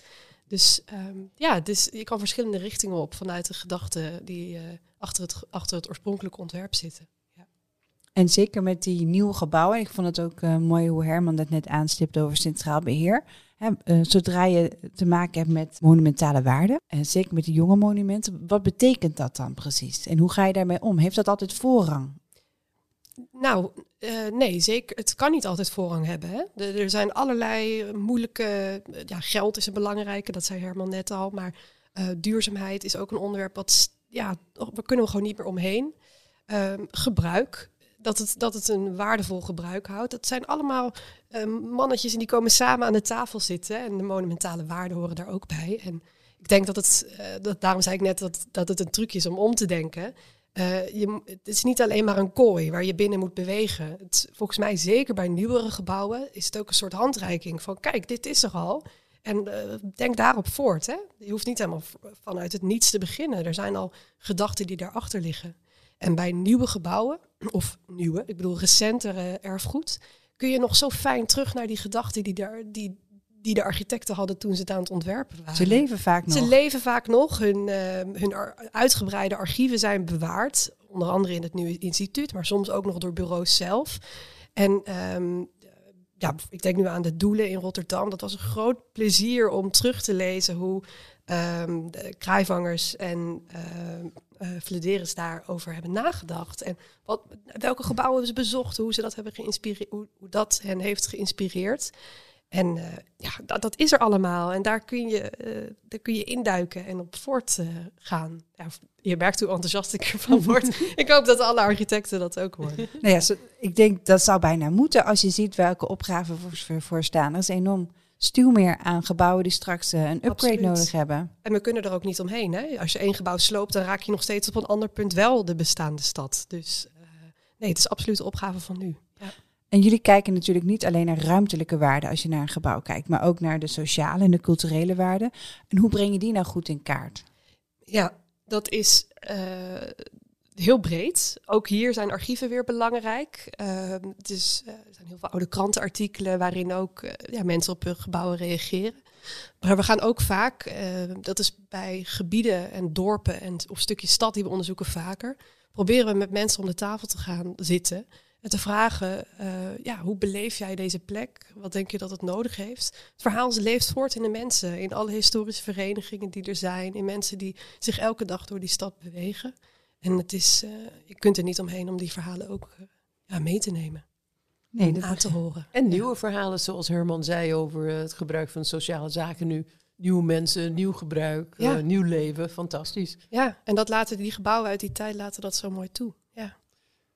Dus um, ja, dus je kan verschillende richtingen op vanuit de gedachten die uh, achter, het, achter het oorspronkelijke ontwerp zitten. En zeker met die nieuwe gebouwen. Ik vond het ook uh, mooi hoe Herman dat net aanstipt over centraal beheer. Uh, zodra je te maken hebt met monumentale waarden, en zeker met de jonge monumenten, wat betekent dat dan precies? En hoe ga je daarmee om? Heeft dat altijd voorrang? Nou, uh, nee, zeker. Het kan niet altijd voorrang hebben. Hè? er zijn allerlei moeilijke. Ja, geld is een belangrijke, dat zei Herman net al. Maar duurzaamheid is ook een onderwerp wat. Ja, we kunnen we gewoon niet meer omheen. Uh, gebruik dat het, dat het een waardevol gebruik houdt. Dat zijn allemaal uh, mannetjes en die komen samen aan de tafel zitten. En de monumentale waarden horen daar ook bij. En ik denk dat het, uh, dat, daarom zei ik net dat, dat het een trucje is om om te denken. Uh, je, het is niet alleen maar een kooi waar je binnen moet bewegen. Het, volgens mij, zeker bij nieuwere gebouwen, is het ook een soort handreiking van: kijk, dit is er al. En uh, denk daarop voort. Hè? Je hoeft niet helemaal vanuit het niets te beginnen. Er zijn al gedachten die daarachter liggen. En bij nieuwe gebouwen, of nieuwe, ik bedoel recentere erfgoed, kun je nog zo fijn terug naar die gedachten die, daar, die, die de architecten hadden toen ze het aan het ontwerpen waren. Ze leven vaak nog. Ze leven vaak nog. Hun, uh, hun uitgebreide archieven zijn bewaard. Onder andere in het nieuwe instituut, maar soms ook nog door bureaus zelf. En um, ja, ik denk nu aan de Doelen in Rotterdam. Dat was een groot plezier om terug te lezen hoe um, de kruivangers en uh, uh, daarover hebben nagedacht. En wat, welke gebouwen hebben ze bezocht, hoe ze dat hebben geïnspireerd, hoe, hoe dat hen heeft geïnspireerd. En uh, ja, dat, dat, is er allemaal. En daar kun je, uh, daar kun je induiken en op voort uh, gaan. Ja, je merkt hoe enthousiast ik ervan word. ik hoop dat alle architecten dat ook worden. nou ja, ik denk dat zou bijna moeten als je ziet welke opgaven voor, voor staan. Er is enorm stuw meer aan gebouwen die straks een upgrade Absoluut. nodig hebben. En we kunnen er ook niet omheen. Hè? Als je één gebouw sloopt, dan raak je nog steeds op een ander punt wel de bestaande stad. Dus nee, het is absoluut de opgave van nu. Ja. En jullie kijken natuurlijk niet alleen naar ruimtelijke waarden als je naar een gebouw kijkt, maar ook naar de sociale en de culturele waarden. En hoe breng je die nou goed in kaart? Ja, dat is uh, heel breed. Ook hier zijn archieven weer belangrijk. Uh, het uh, er zijn heel veel oude krantenartikelen waarin ook ja, mensen op hun gebouwen reageren. Maar we gaan ook vaak, dat is bij gebieden en dorpen en of stukjes stad die we onderzoeken vaker, proberen we met mensen om de tafel te gaan zitten en te vragen, uh, ja, hoe beleef jij deze plek? Wat denk je dat het nodig heeft? Het verhaal leeft voort in de mensen, in alle historische verenigingen die er zijn, in mensen die zich elke dag door die stad bewegen. En het is, uh, je kunt er niet omheen om die verhalen ook uh, ja, mee te nemen. Nee, aan te horen. En nieuwe verhalen, zoals Herman zei over het gebruik van sociale zaken nu. Nieuwe mensen, nieuw gebruik, ja. nieuw leven, fantastisch. Ja, en dat laten die gebouwen uit die tijd laten dat zo mooi toe. Ja.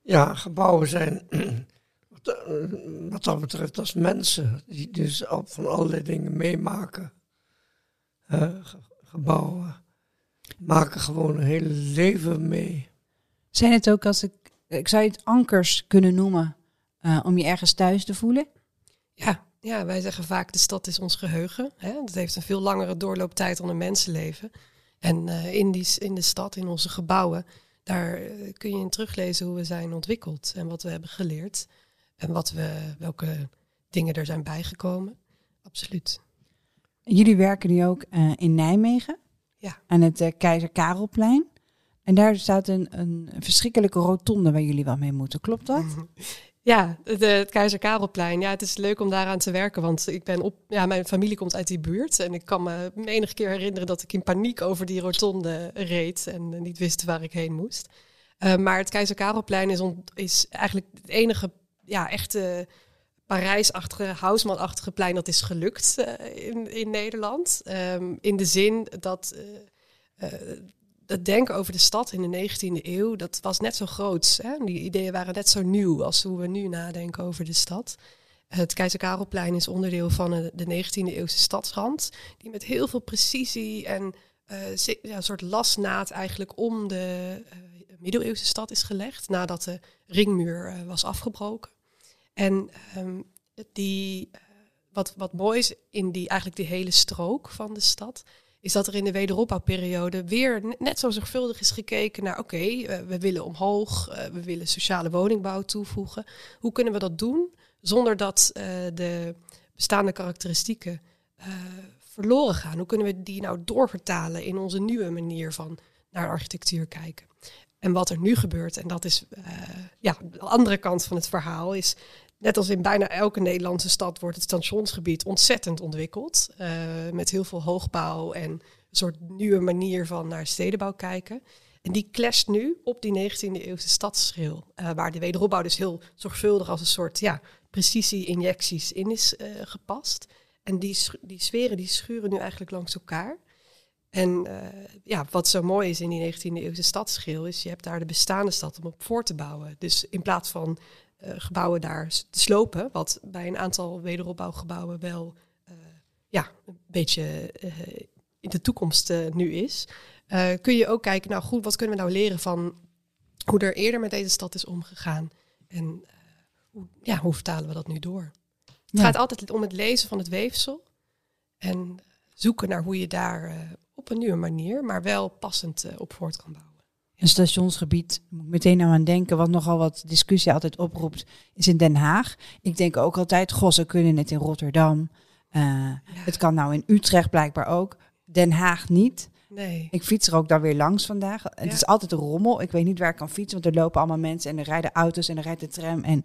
Ja, gebouwen zijn wat dat betreft als mensen die dus van allerlei dingen meemaken. gebouwen maken gewoon een hele leven mee. Zijn het ook als ik, ik zou het ankers kunnen noemen uh, om je ergens thuis te voelen? Ja, ja, wij zeggen vaak de stad is ons geheugen. Hè? Dat heeft een veel langere doorlooptijd dan een mensenleven. En uh, in, die, in de stad, in onze gebouwen, daar eh, kun je in teruglezen hoe we zijn ontwikkeld en wat we hebben geleerd. En wat we, welke dingen er zijn bijgekomen. Absoluut. Jullie werken nu ook uh, in Nijmegen. Ja. Aan het uh, Keizer Karelplein. En daar staat een, een verschrikkelijke rotonde waar jullie wel mee moeten. Klopt dat? Ja, de, het Keizer Karelplein. Ja, het is leuk om daaraan te werken, want ik ben op, ja, mijn familie komt uit die buurt. En ik kan me enige keer herinneren dat ik in paniek over die rotonde reed en niet wist waar ik heen moest. Uh, maar het Keizer Karelplein is, is eigenlijk het enige ja, echte Parijsachtige, Houseman-achtige plein, dat is gelukt in, in Nederland. Ehm, in de zin dat het denken over de stad in de 19e eeuw, dat was net zo groot. Hè? Die ideeën waren net zo nieuw als hoe we nu nadenken over de stad. Het Keizer Karelplein is onderdeel van de 19e eeuwse stadsrand, die met heel veel precisie en een soort lasnaad eigenlijk om de middeleeuwse stad is gelegd, nadat de ringmuur was afgebroken. En um, die, wat, wat mooi is in die, eigenlijk die hele strook van de stad, is dat er in de wederopbouwperiode weer net zo zorgvuldig is gekeken naar, oké, okay, we willen omhoog, we willen sociale woningbouw toevoegen. Hoe kunnen we dat doen zonder dat de bestaande karakteristieken verloren gaan? Hoe kunnen we die nou doorvertalen in onze nieuwe manier van naar architectuur kijken? En wat er nu gebeurt, en dat is ja, de andere kant van het verhaal, is net als in bijna elke Nederlandse stad wordt het stationsgebied ontzettend ontwikkeld. Uh, met heel veel hoogbouw en een soort nieuwe manier van naar stedenbouw kijken. En die clasht nu op die 19e eeuwse stadsschil, uh, waar de wederopbouw dus heel zorgvuldig als een soort ja, precisie-injecties in is gepast. En die, die sferen die schuren nu eigenlijk langs elkaar. En uh, ja, wat zo mooi is in die 19e eeuwse stadsschil, is je hebt daar de bestaande stad om op voor te bouwen. Dus in plaats van uh, gebouwen daar te slopen, wat bij een aantal wederopbouwgebouwen wel uh, ja, een beetje in de toekomst nu is, kun je ook kijken, nou goed, wat kunnen we nou leren van hoe er eerder met deze stad is omgegaan? En hoe, ja, hoe vertalen we dat nu door? Het gaat altijd om het lezen van het weefsel en zoeken naar hoe je daar op een nieuwe manier, maar wel passend op voort kan bouwen. Een stationsgebied, moet ik meteen aan denken, wat nogal wat discussie altijd oproept, is in Den Haag. Ik denk ook altijd, goh, ze kunnen het in Rotterdam. Uh, ja. Het kan nou in Utrecht blijkbaar ook. Den Haag niet. Nee. Ik fiets er ook daar weer langs vandaag. Ja. Het is altijd een rommel. Ik weet niet waar ik kan fietsen, want er lopen allemaal mensen en er rijden auto's en er rijdt de tram. En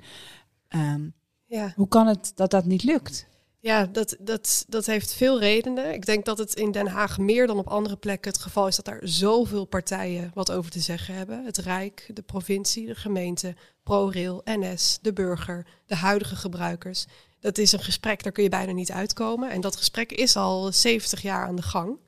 um, ja. Hoe kan het dat dat niet lukt? Ja, dat, dat, dat heeft veel redenen. Ik denk dat het in Den Haag meer dan op andere plekken het geval is dat daar zoveel partijen wat over te zeggen hebben. Het Rijk, de provincie, de gemeente, ProRail, NS, de burger, de huidige gebruikers. Dat is een gesprek, daar kun je bijna niet uitkomen. En dat gesprek is al 70 jaar aan de gang.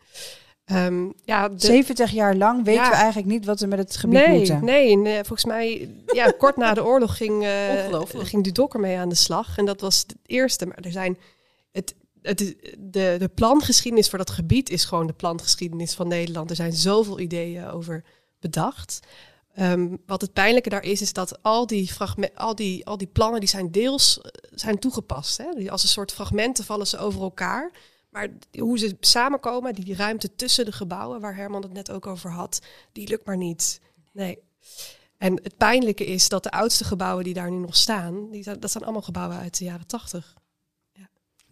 Um, ja, 70 jaar lang weten we eigenlijk niet wat we met het gebied nee, moeten. Nee, nee, volgens mij, ja, kort na de oorlog ging, uh, ging Dudok ermee aan de slag. En dat was het eerste. Maar er zijn, het, het, de, de plangeschiedenis voor dat gebied is gewoon de plangeschiedenis van Nederland. Er zijn zoveel ideeën over bedacht. Um, wat het pijnlijke daar is, is dat al die, al die, al die plannen die zijn deels eh, zijn toegepast. Hè? Als een soort fragmenten vallen ze over elkaar. Maar hoe ze samenkomen, die ruimte tussen de gebouwen, waar Herman het net ook over had, die lukt maar niet. Nee. En het pijnlijke is dat de oudste gebouwen die daar nu nog staan, die, dat zijn allemaal gebouwen uit de jaren tachtig.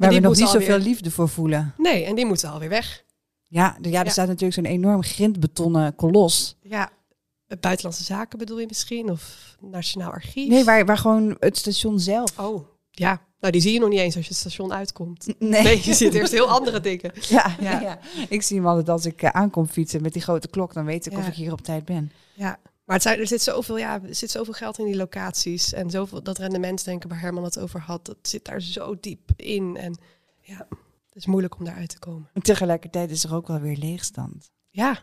Waar we nog niet zoveel liefde voor voelen. Nee, en die moeten alweer weg. Ja, ja er ja. staat natuurlijk zo'n enorm grindbetonnen kolos. Ja, buitenlandse zaken bedoel je misschien? Of Nationaal Archief? Nee, waar, waar gewoon het station zelf. Oh, ja. Nou, die zie je nog niet eens als je het station uitkomt. Nee, nee je ziet eerst heel andere dingen. Ja, ja. ja. ik zie hem altijd als ik uh, aankom fietsen met die grote klok. Dan weet ik of ik hier op tijd ben. Ja, maar het zijn, er, zit zoveel, ja, er zit zoveel geld in die locaties. En zoveel, dat rendementsdenken waar Herman het over had, dat zit daar zo diep in. En ja, het is moeilijk om daaruit te komen. En tegelijkertijd is er ook wel weer leegstand. Ja,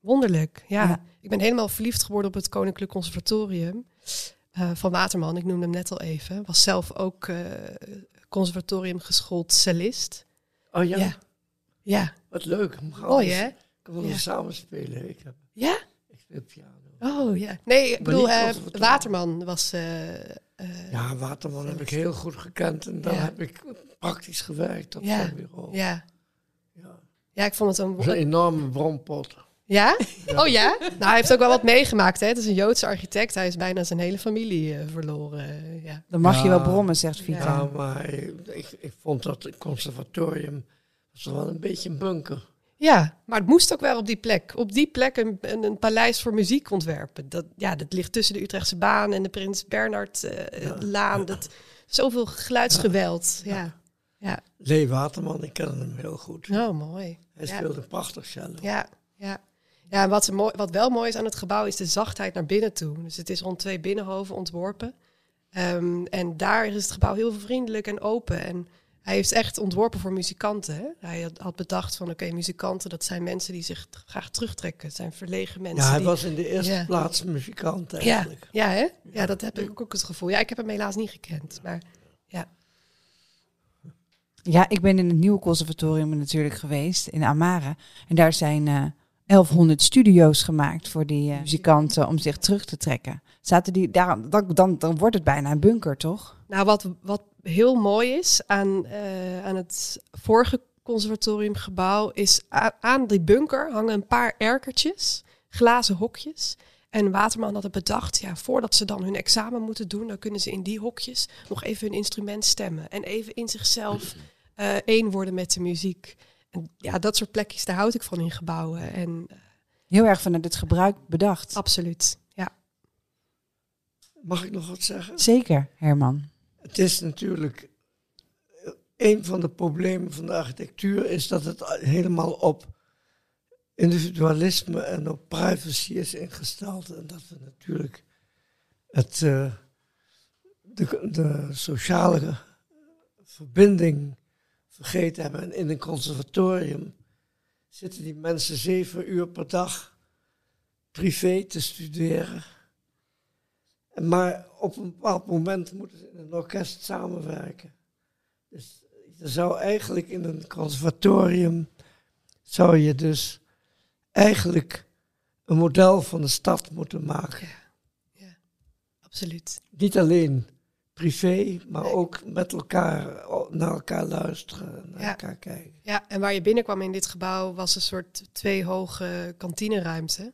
wonderlijk. Ja. ja. Ik ben helemaal verliefd geworden op het Koninklijk Conservatorium. Uh, van Waterman, ik noemde hem net al even. Was zelf ook uh, conservatorium geschoold cellist. Oh ja? Ja. ja. Wat leuk. Mooi hè? Ik wil ja. samen spelen. Ik heb, ja? Ik speel piano. Oh ja. Nee, ik bedoel, uh, Waterman was... ja, Waterman heb ik heel goed gekend. En daar heb ik praktisch gewerkt. Dat ja. weer ook. Ja. ja. Ja, ik vond het een... een enorme bronpot. Ja? Oh ja? Nou, hij heeft ook wel wat meegemaakt. Hè? Het is een Joodse architect. Hij is bijna zijn hele familie uh, verloren. ja. Dan mag je wel brommen, zegt Vita. Ja, maar ik, ik vond dat het conservatorium was wel een beetje een bunker. Ja, maar het moest ook wel op die plek. Op die plek een, een, een paleis voor muziek ontwerpen. Dat, ja, dat ligt tussen de Utrechtse baan en de Prins Bernhard uh, ja. Laan. Dat, zoveel geluidsgeweld. Ja. Ja. Lee Waterman, ik ken hem heel goed. Oh, mooi. Hij speelde prachtig cello. Ja, ja. Ja, wat, mooi, wat wel mooi is aan het gebouw is de zachtheid naar binnen toe. Dus het is rond twee binnenhoven ontworpen. Ehm, en daar is het gebouw heel vriendelijk en open. En hij heeft echt ontworpen voor muzikanten. Hè? Hij had, bedacht van oké, muzikanten, dat zijn mensen die zich graag terugtrekken. Het zijn verlegen mensen. Ja, hij die... was in de eerste plaats muzikant eigenlijk. Ja, ja, hè? ja, dat heb ik ook het gevoel. Ja, ik heb hem helaas niet gekend, maar ja. Ja, ik ben in het nieuwe conservatorium natuurlijk geweest, in Amara. En daar zijn uh, eh, 1100 studio's gemaakt voor die uh, muzikanten om zich terug te trekken. Zaten die daar, dan, dan, dan wordt het bijna een bunker, toch? Nou, wat, wat heel mooi is aan, uh, aan het vorige conservatoriumgebouw, is aan die bunker hangen een paar erkertjes, glazen hokjes. En Waterman had het bedacht, ja, voordat ze dan hun examen moeten doen, dan kunnen ze in die hokjes nog even hun instrument stemmen. En even in zichzelf uh, één worden met de muziek. En ja, dat soort plekjes, daar houd ik van in gebouwen. En, uh, Heel erg vanuit het gebruik bedacht. Absoluut. Mag ik nog wat zeggen? Zeker, Herman. Het is natuurlijk een van de problemen van de architectuur is dat het helemaal op individualisme en op privacy is ingesteld. En dat we natuurlijk het, uh, de, de sociale verbinding vergeten hebben. En in een conservatorium zitten die mensen zeven uur per dag privé te studeren. Maar op een bepaald moment moeten ze in een orkest samenwerken. Dus je zou eigenlijk in een conservatorium, zou je dus eigenlijk een model van de stad moeten maken. Ja, ja absoluut. Niet alleen privé, maar ook met elkaar naar elkaar luisteren, naar elkaar kijken. Ja, en waar je binnenkwam in dit gebouw was een soort twee hoge kantineruimte.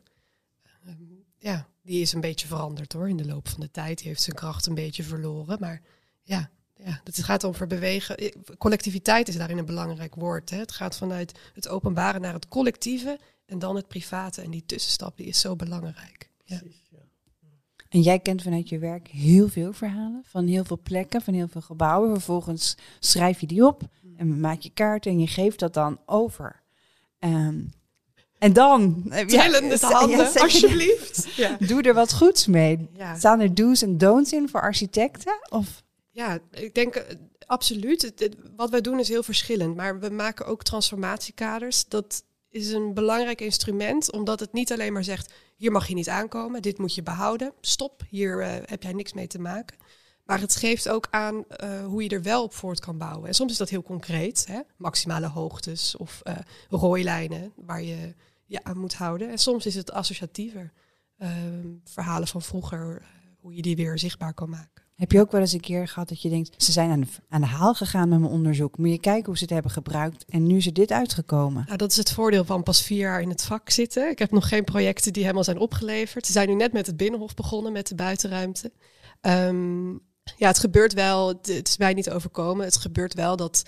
Ehm, ja, die is een beetje veranderd hoor in de loop van de tijd. Die heeft zijn kracht een beetje verloren. Maar ja, ja het gaat over bewegen. Collectiviteit is daarin een belangrijk woord. Hè. Het gaat vanuit het openbare naar het collectieve en dan het private. En die tussenstap die is zo belangrijk. Ja. Precies, ja. En jij kent vanuit je werk heel veel verhalen van heel veel plekken, van heel veel gebouwen. Vervolgens schrijf je die op en maak je kaarten en je geeft dat dan over. Um, en dan... Trillende ja, handen, ja, alsjeblieft. Ja. Doe er wat goeds mee. Staan er do's en don'ts in voor architecten? Of? Ja, ik denk uh, absoluut. wat wij doen is heel verschillend. Maar we maken ook transformatiekaders. Dat is een belangrijk instrument, omdat het niet alleen maar zegt... hier mag je niet aankomen, dit moet je behouden. Stop, hier uh, heb jij niks mee te maken. Maar het geeft ook aan uh, hoe je er wel op voort kan bouwen. En soms is dat heel concreet. Hè? Maximale hoogtes of uh, rooilijnen waar je je aan moet houden. En soms is het associatiever. Ehm, verhalen van vroeger, eh, hoe je die weer zichtbaar kan maken. Heb je ook wel eens een keer gehad dat je denkt, ze zijn aan de, aan de haal gegaan met mijn onderzoek. Moet je kijken hoe ze het hebben gebruikt en nu is er dit uitgekomen. Nou, dat is het voordeel van pas vier jaar in het vak zitten. Ik heb nog geen projecten die helemaal zijn opgeleverd. Ze zijn nu net met het Binnenhof begonnen, met de buitenruimte. Um, ja, het gebeurt wel, het is mij niet overkomen. Het gebeurt wel dat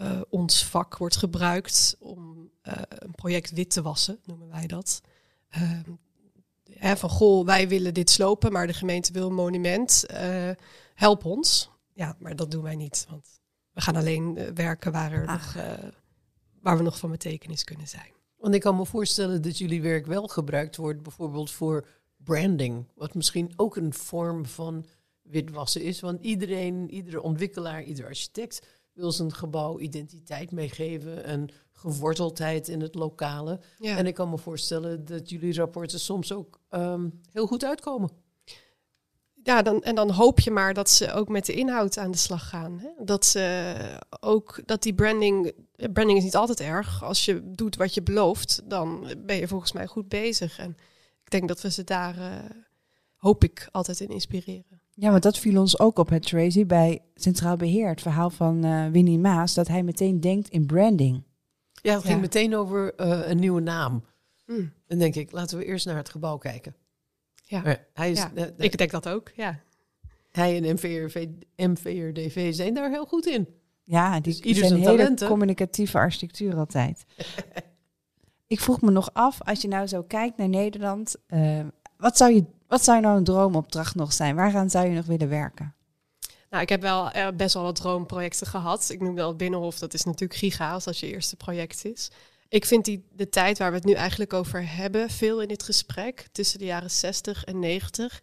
uh, ons vak wordt gebruikt om uh, een project wit te wassen, noemen wij dat. Uh, hè, van goh, wij willen dit slopen, maar de gemeente wil een monument. Uh, help ons. Ja, maar dat doen wij niet. Want we gaan alleen werken waar, er nog, waar we nog van betekenis kunnen zijn. Want ik kan me voorstellen dat jullie werk wel gebruikt wordt, bijvoorbeeld voor branding. Wat misschien ook een vorm van witwassen is. Want iedereen, iedere ontwikkelaar, ieder architect wil zijn gebouw identiteit meegeven en geworteldheid in het lokale. En ik kan me voorstellen dat jullie rapporten soms ook ehm, heel goed uitkomen. Ja, dan, en dan hoop je maar dat ze ook met de inhoud aan de slag gaan. Hè? Dat ze ook dat die branding. Branding is niet altijd erg. Als je doet wat je belooft, dan ben je volgens mij goed bezig. En ik denk dat we ze daar, uh, hoop ik, altijd in inspireren. Ja, want dat viel ons ook op, het Tracy, bij Centraal Beheer. Het verhaal van uh, Winnie Maas, dat hij meteen denkt in branding. Ja, het ging meteen over uh, een nieuwe naam. Mm. Dan denk ik, laten we eerst naar het gebouw kijken. Ja, hij is, ja. Uh, ik denk dat ook, ja. Hij en MVRV, MVRDV zijn daar heel goed in. Ja, die, dus zijn hele talenten. communicatieve architectuur altijd. ik vroeg me nog af, als je nou zo kijkt naar Nederland, wat zou je wat zou nou een droomopdracht nog zijn? Waaraan zou je nog willen werken? Nou, ik heb wel uh, best wel wat droomprojecten gehad. Ik noem wel het Binnenhof, dat is natuurlijk giga als je eerste project is. Ik vind die, de tijd waar we het nu eigenlijk over hebben, veel in dit gesprek, tussen de jaren 60 en 90,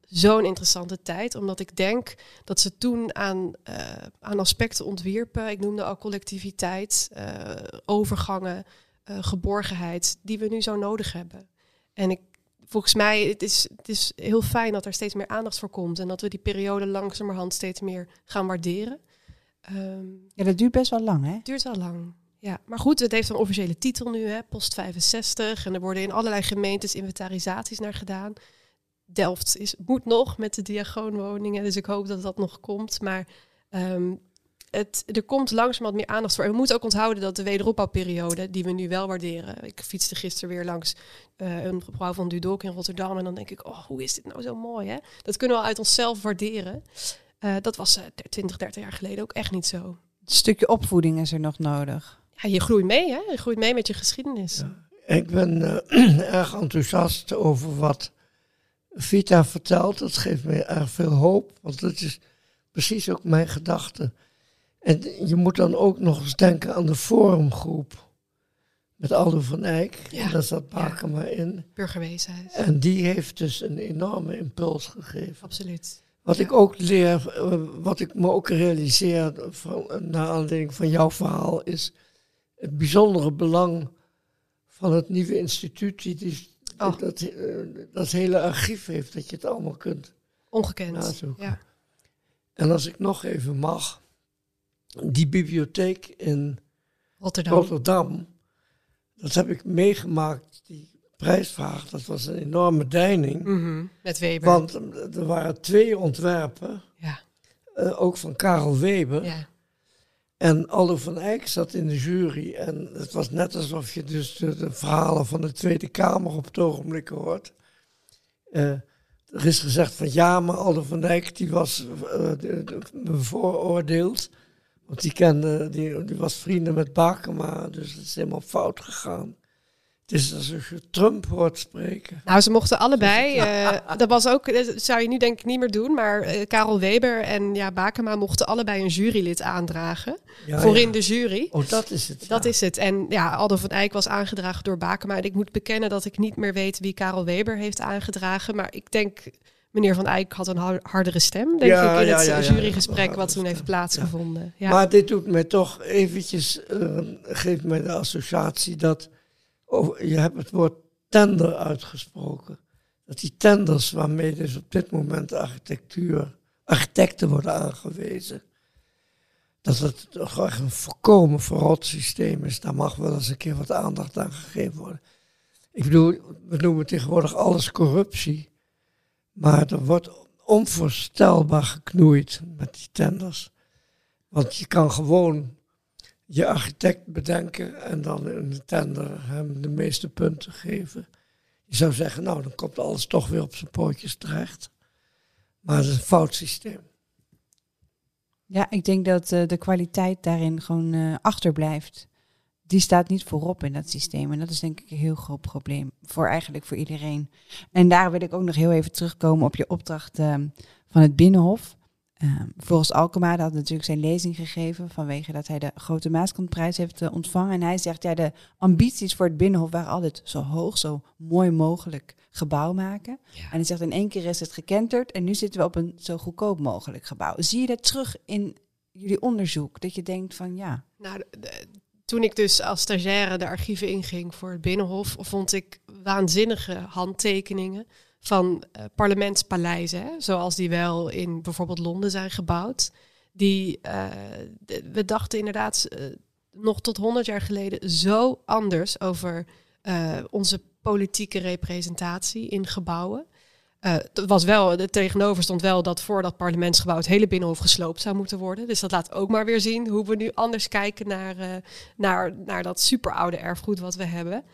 zo'n interessante tijd, omdat ik denk dat ze toen aan, uh, aan aspecten ontwierpen. Ik noemde al collectiviteit, uh, overgangen, geborgenheid, die we nu zo nodig hebben. En ik, volgens mij het is het is heel fijn dat er steeds meer aandacht voor komt en dat we die periode langzamerhand steeds meer gaan waarderen. Um, ja, dat duurt best wel lang, hè? Duurt wel lang. Ja, maar goed, het heeft een officiële titel nu, hè, Post 65. En er worden in allerlei gemeentes inventarisaties naar gedaan. Delft is, moet nog met de diagoonwoningen, dus ik hoop dat dat nog komt. Maar um, het, er komt langzamerhand meer aandacht voor. En we moeten ook onthouden dat de wederopbouwperiode, die we nu wel waarderen. Ik fietste gisteren weer langs uh, een gebouw van Dudok in Rotterdam. En dan denk ik, oh, hoe is dit nou zo mooi, hè? Dat kunnen we uit onszelf waarderen. Uh, dat was uh, 20, 30 jaar geleden ook echt niet zo. Een stukje opvoeding is er nog nodig. Ja, je groeit mee, hè? Je groeit mee met je geschiedenis. Ja, ik ben uh, erg enthousiast over wat Vita vertelt. Dat geeft me erg veel hoop, want dat is precies ook mijn gedachte. En je moet dan ook nog eens denken aan de forumgroep met Aldo van Eyck. Ja. Daar zat Bakema ja. in. Burgerweesheid. En die heeft dus een enorme impuls gegeven. Absoluut. Wat ik ook leer, eh, wat ik me ook realiseer van, naar aanleiding van jouw verhaal, is het bijzondere belang van het nieuwe instituut, die, die oh. dat, uh, dat hele archief heeft, dat je het allemaal kunt Ongekend, nazoeken. ja. En als ik nog even mag, die bibliotheek in Rotterdam. Rotterdam, dat heb ik meegemaakt, die prijsvraag. Dat was een enorme deining. Mhm, met Weber. Want er waren twee ontwerpen, ja. Uh, ook van Karel Weber. Ja. En Aldo van Eyck zat in de jury. En het was net alsof je dus de, de van de Tweede Kamer op het ogenblik hoort. Uh, er is gezegd van ja, maar Aldo van Eyck die was uh, bevooroordeeld. Want die, kende, die, die was vrienden met Bakema, dus het is helemaal fout gegaan. Het is alsof je Trump hoort spreken. Nou, ze mochten allebei. Uh, dat was ook, dat zou je nu denk ik niet meer doen. Maar uh, Karel Weber en ja, Bakema mochten allebei een jurylid aandragen. Ja, voor in de jury. Oh, dat is het. Dat is het. En ja, Aldo van Eyck was aangedragen door Bakema. En ik moet bekennen dat ik niet meer weet wie Karel Weber heeft aangedragen. Maar ik denk meneer Van Eyck had een hardere stem, denk ik, in het jurygesprek wat toen heeft plaatsgevonden. Maar dit doet mij toch eventjes, uh, geeft mij de associatie dat, oh, je hebt het woord tender uitgesproken. Dat die tenders waarmee dus op dit moment architectuur, architecten worden aangewezen, dat het toch echt een volkomen verrot systeem is. Daar mag wel eens een keer wat aandacht aan gegeven worden. Ik bedoel, we noemen tegenwoordig alles corruptie. Maar er wordt onvoorstelbaar geknoeid met die tenders. Want je kan gewoon je architect bedenken en dan in de tender hem de meeste punten geven. Je zou zeggen, nou, dan komt alles toch weer op zijn pootjes terecht. Maar het is een fout systeem. Ja, ik denk dat uh, de kwaliteit daarin gewoon uh, achterblijft die staat niet voorop in dat systeem. En dat is denk ik een heel groot probleem voor eigenlijk voor iedereen. En daar wil ik ook nog heel even terugkomen op je opdracht ehm, van het Binnenhof. Um, volgens Alkema had natuurlijk zijn lezing gegeven vanwege dat hij de Grote Maaskantprijs heeft uh, ontvangen. En hij zegt, ja, de ambities voor het Binnenhof waren altijd zo hoog, zo mooi mogelijk gebouw maken. En hij zegt, in één keer is het gekenterd en nu zitten we op een zo goedkoop mogelijk gebouw. Zie je dat terug in jullie onderzoek? Dat je denkt van, ja... Nou, de, toen ik dus als stagiaire de archieven inging voor het Binnenhof, vond ik waanzinnige handtekeningen van uh, parlementspaleizen, hè, zoals die wel in bijvoorbeeld Londen zijn gebouwd. Die, uh, we dachten inderdaad uh, nog tot 100 jaar geleden zo anders over onze politieke representatie in gebouwen. Uh, was wel, tegenover stond wel dat voor dat parlementsgebouw het hele binnenhof gesloopt zou moeten worden. Dus dat laat ook maar weer zien hoe we nu anders kijken naar, uh, naar, naar dat superoude erfgoed wat we hebben.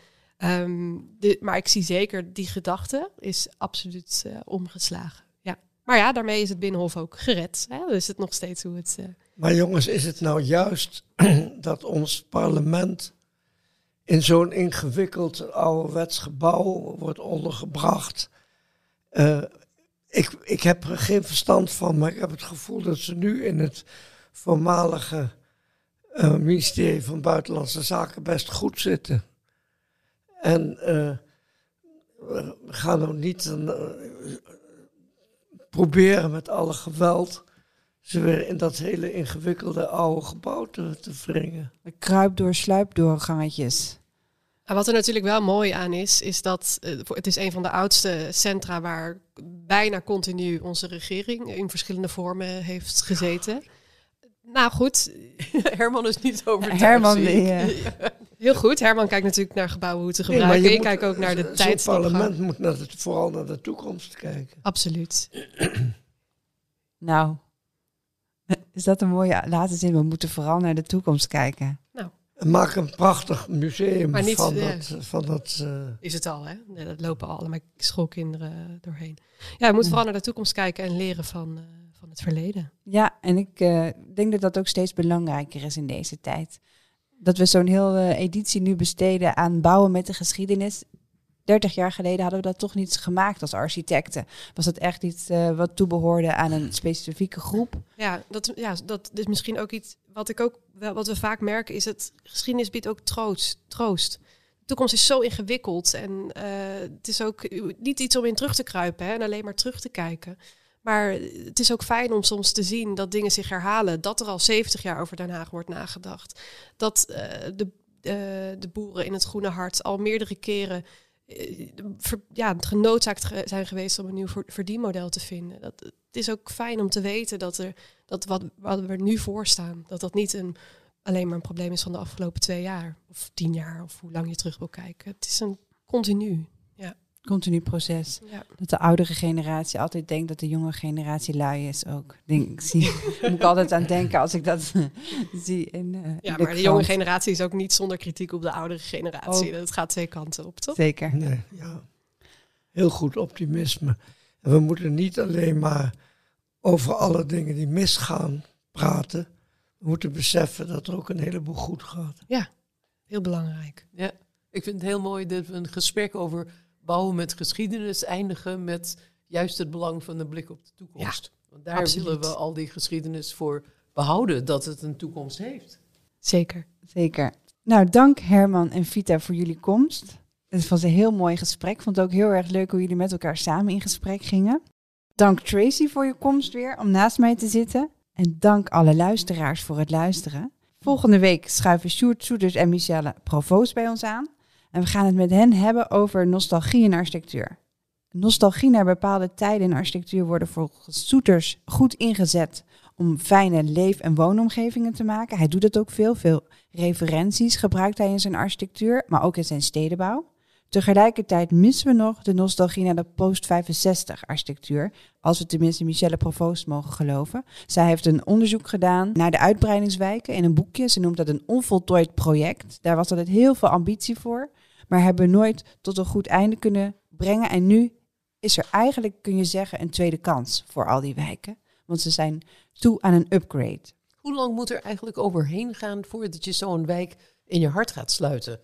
De, maar ik zie zeker die gedachte is absoluut uh, omgeslagen. Ja. Maar ja, daarmee is het binnenhof ook gered. Hè? Dus het nog steeds hoe het. Maar jongens, is het nou juist dat ons parlement in zo'n ingewikkeld ouderwets gebouw wordt ondergebracht? Uh, ik, ik heb er geen verstand van, maar ik heb het gevoel dat ze nu in het voormalige uh, ministerie van Buitenlandse Zaken best goed zitten. En uh, gaan nog niet een, proberen met alle geweld ze weer in dat hele ingewikkelde oude gebouw te, te wringen. Kruip door, sluip door. En wat er natuurlijk wel mooi aan is, is dat uh, het is een van de oudste centra waar bijna continu onze regering in verschillende vormen heeft gezeten. Nou goed, Herman is niet overtuigd. Herman, die, uh... heel goed. Herman kijkt natuurlijk naar gebouwen hoe te gebruiken. Nee, ik kijk ook naar de tijd. Het parlement moet naar het, vooral naar de toekomst kijken. Absoluut. nou, is dat een mooie laatste zin? We moeten vooral naar de toekomst kijken. Maak een prachtig museum niet, van, dat, van dat... Uh... Is het al, hè? Nee, dat lopen al allemaal schoolkinderen doorheen. Ja, we moeten vooral naar de toekomst kijken en leren van, uh, van het verleden. Ja, en ik uh, denk dat dat ook steeds belangrijker is in deze tijd. Dat we zo'n hele editie nu besteden aan bouwen met de geschiedenis. 30 jaar geleden hadden we dat toch niet gemaakt als architecten. Was dat echt iets uh, wat toebehoorde aan een specifieke groep? Ja, dat, ja, dat is misschien ook iets wat ik ook wat we vaak merken, is het geschiedenis biedt ook troost. troost. De toekomst is zo ingewikkeld en uh, het is ook niet iets om in terug te kruipen en alleen maar terug te kijken. Maar het is ook fijn om soms te zien dat dingen zich herhalen. Dat er al 70 jaar over Den Haag wordt nagedacht. Dat uh, de, uh, de boeren in het Groene Hart al meerdere keren ja, genoodzaakt zijn geweest om een nieuw verdienmodel te vinden. Dat, het is ook fijn om te weten dat, er, dat wat, wat we nu voor staan, dat dat niet een, alleen maar een probleem is van de afgelopen twee jaar of tien jaar of hoe lang je terug wil kijken. Het is een continu. Ja. Continu proces. Ja. Dat de oudere generatie altijd denkt dat de jonge generatie lui is ook. Denk, zie, moet ik altijd aan denken als ik dat zie. In, uh, ja, maar de jonge generatie is ook niet zonder kritiek op de oudere generatie. Dat gaat twee kanten op, toch? Zeker. Nee, ja. Heel goed optimisme. En we moeten niet alleen maar over alle dingen die misgaan praten. We moeten beseffen dat er ook een heleboel goed gaat. Ja, heel belangrijk. Ja, ik vind het heel mooi dat we een gesprek over bouwen met geschiedenis eindigen met juist het belang van de blik op de toekomst. Ja, Want daar willen we al die geschiedenis voor behouden, dat het een toekomst heeft. Zeker. Zeker. Nou, dank Herman en Vita voor jullie komst. Het was een heel mooi gesprek. Ik vond het ook heel erg leuk hoe jullie met elkaar samen in gesprek gingen. Dank Tracy voor je komst weer om naast mij te zitten. En dank alle luisteraars voor het luisteren. Volgende week schuiven Sjoerd Soeters en Michelle Provoost bij ons aan. En we gaan het met hen hebben over nostalgie in architectuur. Nostalgie naar bepaalde tijden in architectuur worden volgens Soeters goed ingezet om fijne leef- en woonomgevingen te maken. Hij doet het ook veel. Veel referenties gebruikt hij in zijn architectuur, maar ook in zijn stedenbouw. Tegelijkertijd missen we nog de nostalgie naar de post-65 architectuur, als we tenminste Michelle Provoost mogen geloven. Zij heeft een onderzoek gedaan naar de uitbreidingswijken in een boekje. Ze noemt dat een onvoltooid project. Daar was altijd heel veel ambitie voor, maar hebben nooit tot een goed einde kunnen brengen. En nu is er eigenlijk, kun je zeggen, een tweede kans voor al die wijken, want ze zijn toe aan een upgrade. Hoe lang moet er eigenlijk overheen gaan voordat je zo'n wijk in je hart gaat sluiten?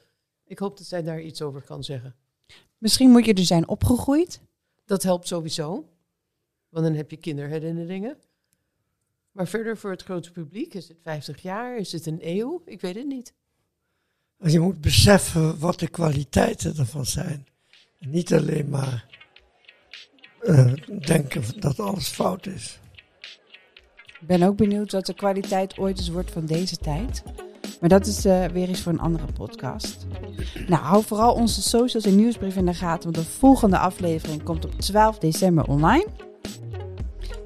Ik hoop dat zij daar iets over kan zeggen. Misschien moet je er zijn opgegroeid. Dat helpt sowieso. Want dan heb je kinderherinneringen. Maar verder voor het grote publiek, is het 50 jaar? Is het een eeuw? Ik weet het niet. Je moet beseffen wat de kwaliteiten ervan zijn. En niet alleen maar uh, denken dat alles fout is. Ik ben ook benieuwd wat de kwaliteit ooit eens wordt van deze tijd. Maar dat is uh, weer eens voor een andere podcast. Nou, hou vooral onze socials en nieuwsbrief in de gaten, want de volgende aflevering komt op 12 december online.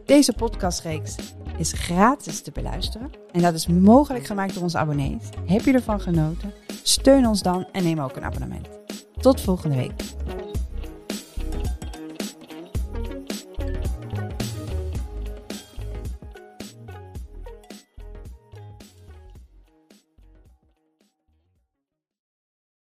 Deze podcastreeks is gratis te beluisteren en dat is mogelijk gemaakt door onze abonnees. Heb je ervan genoten? Steun ons dan en neem ook een abonnement. Tot volgende week.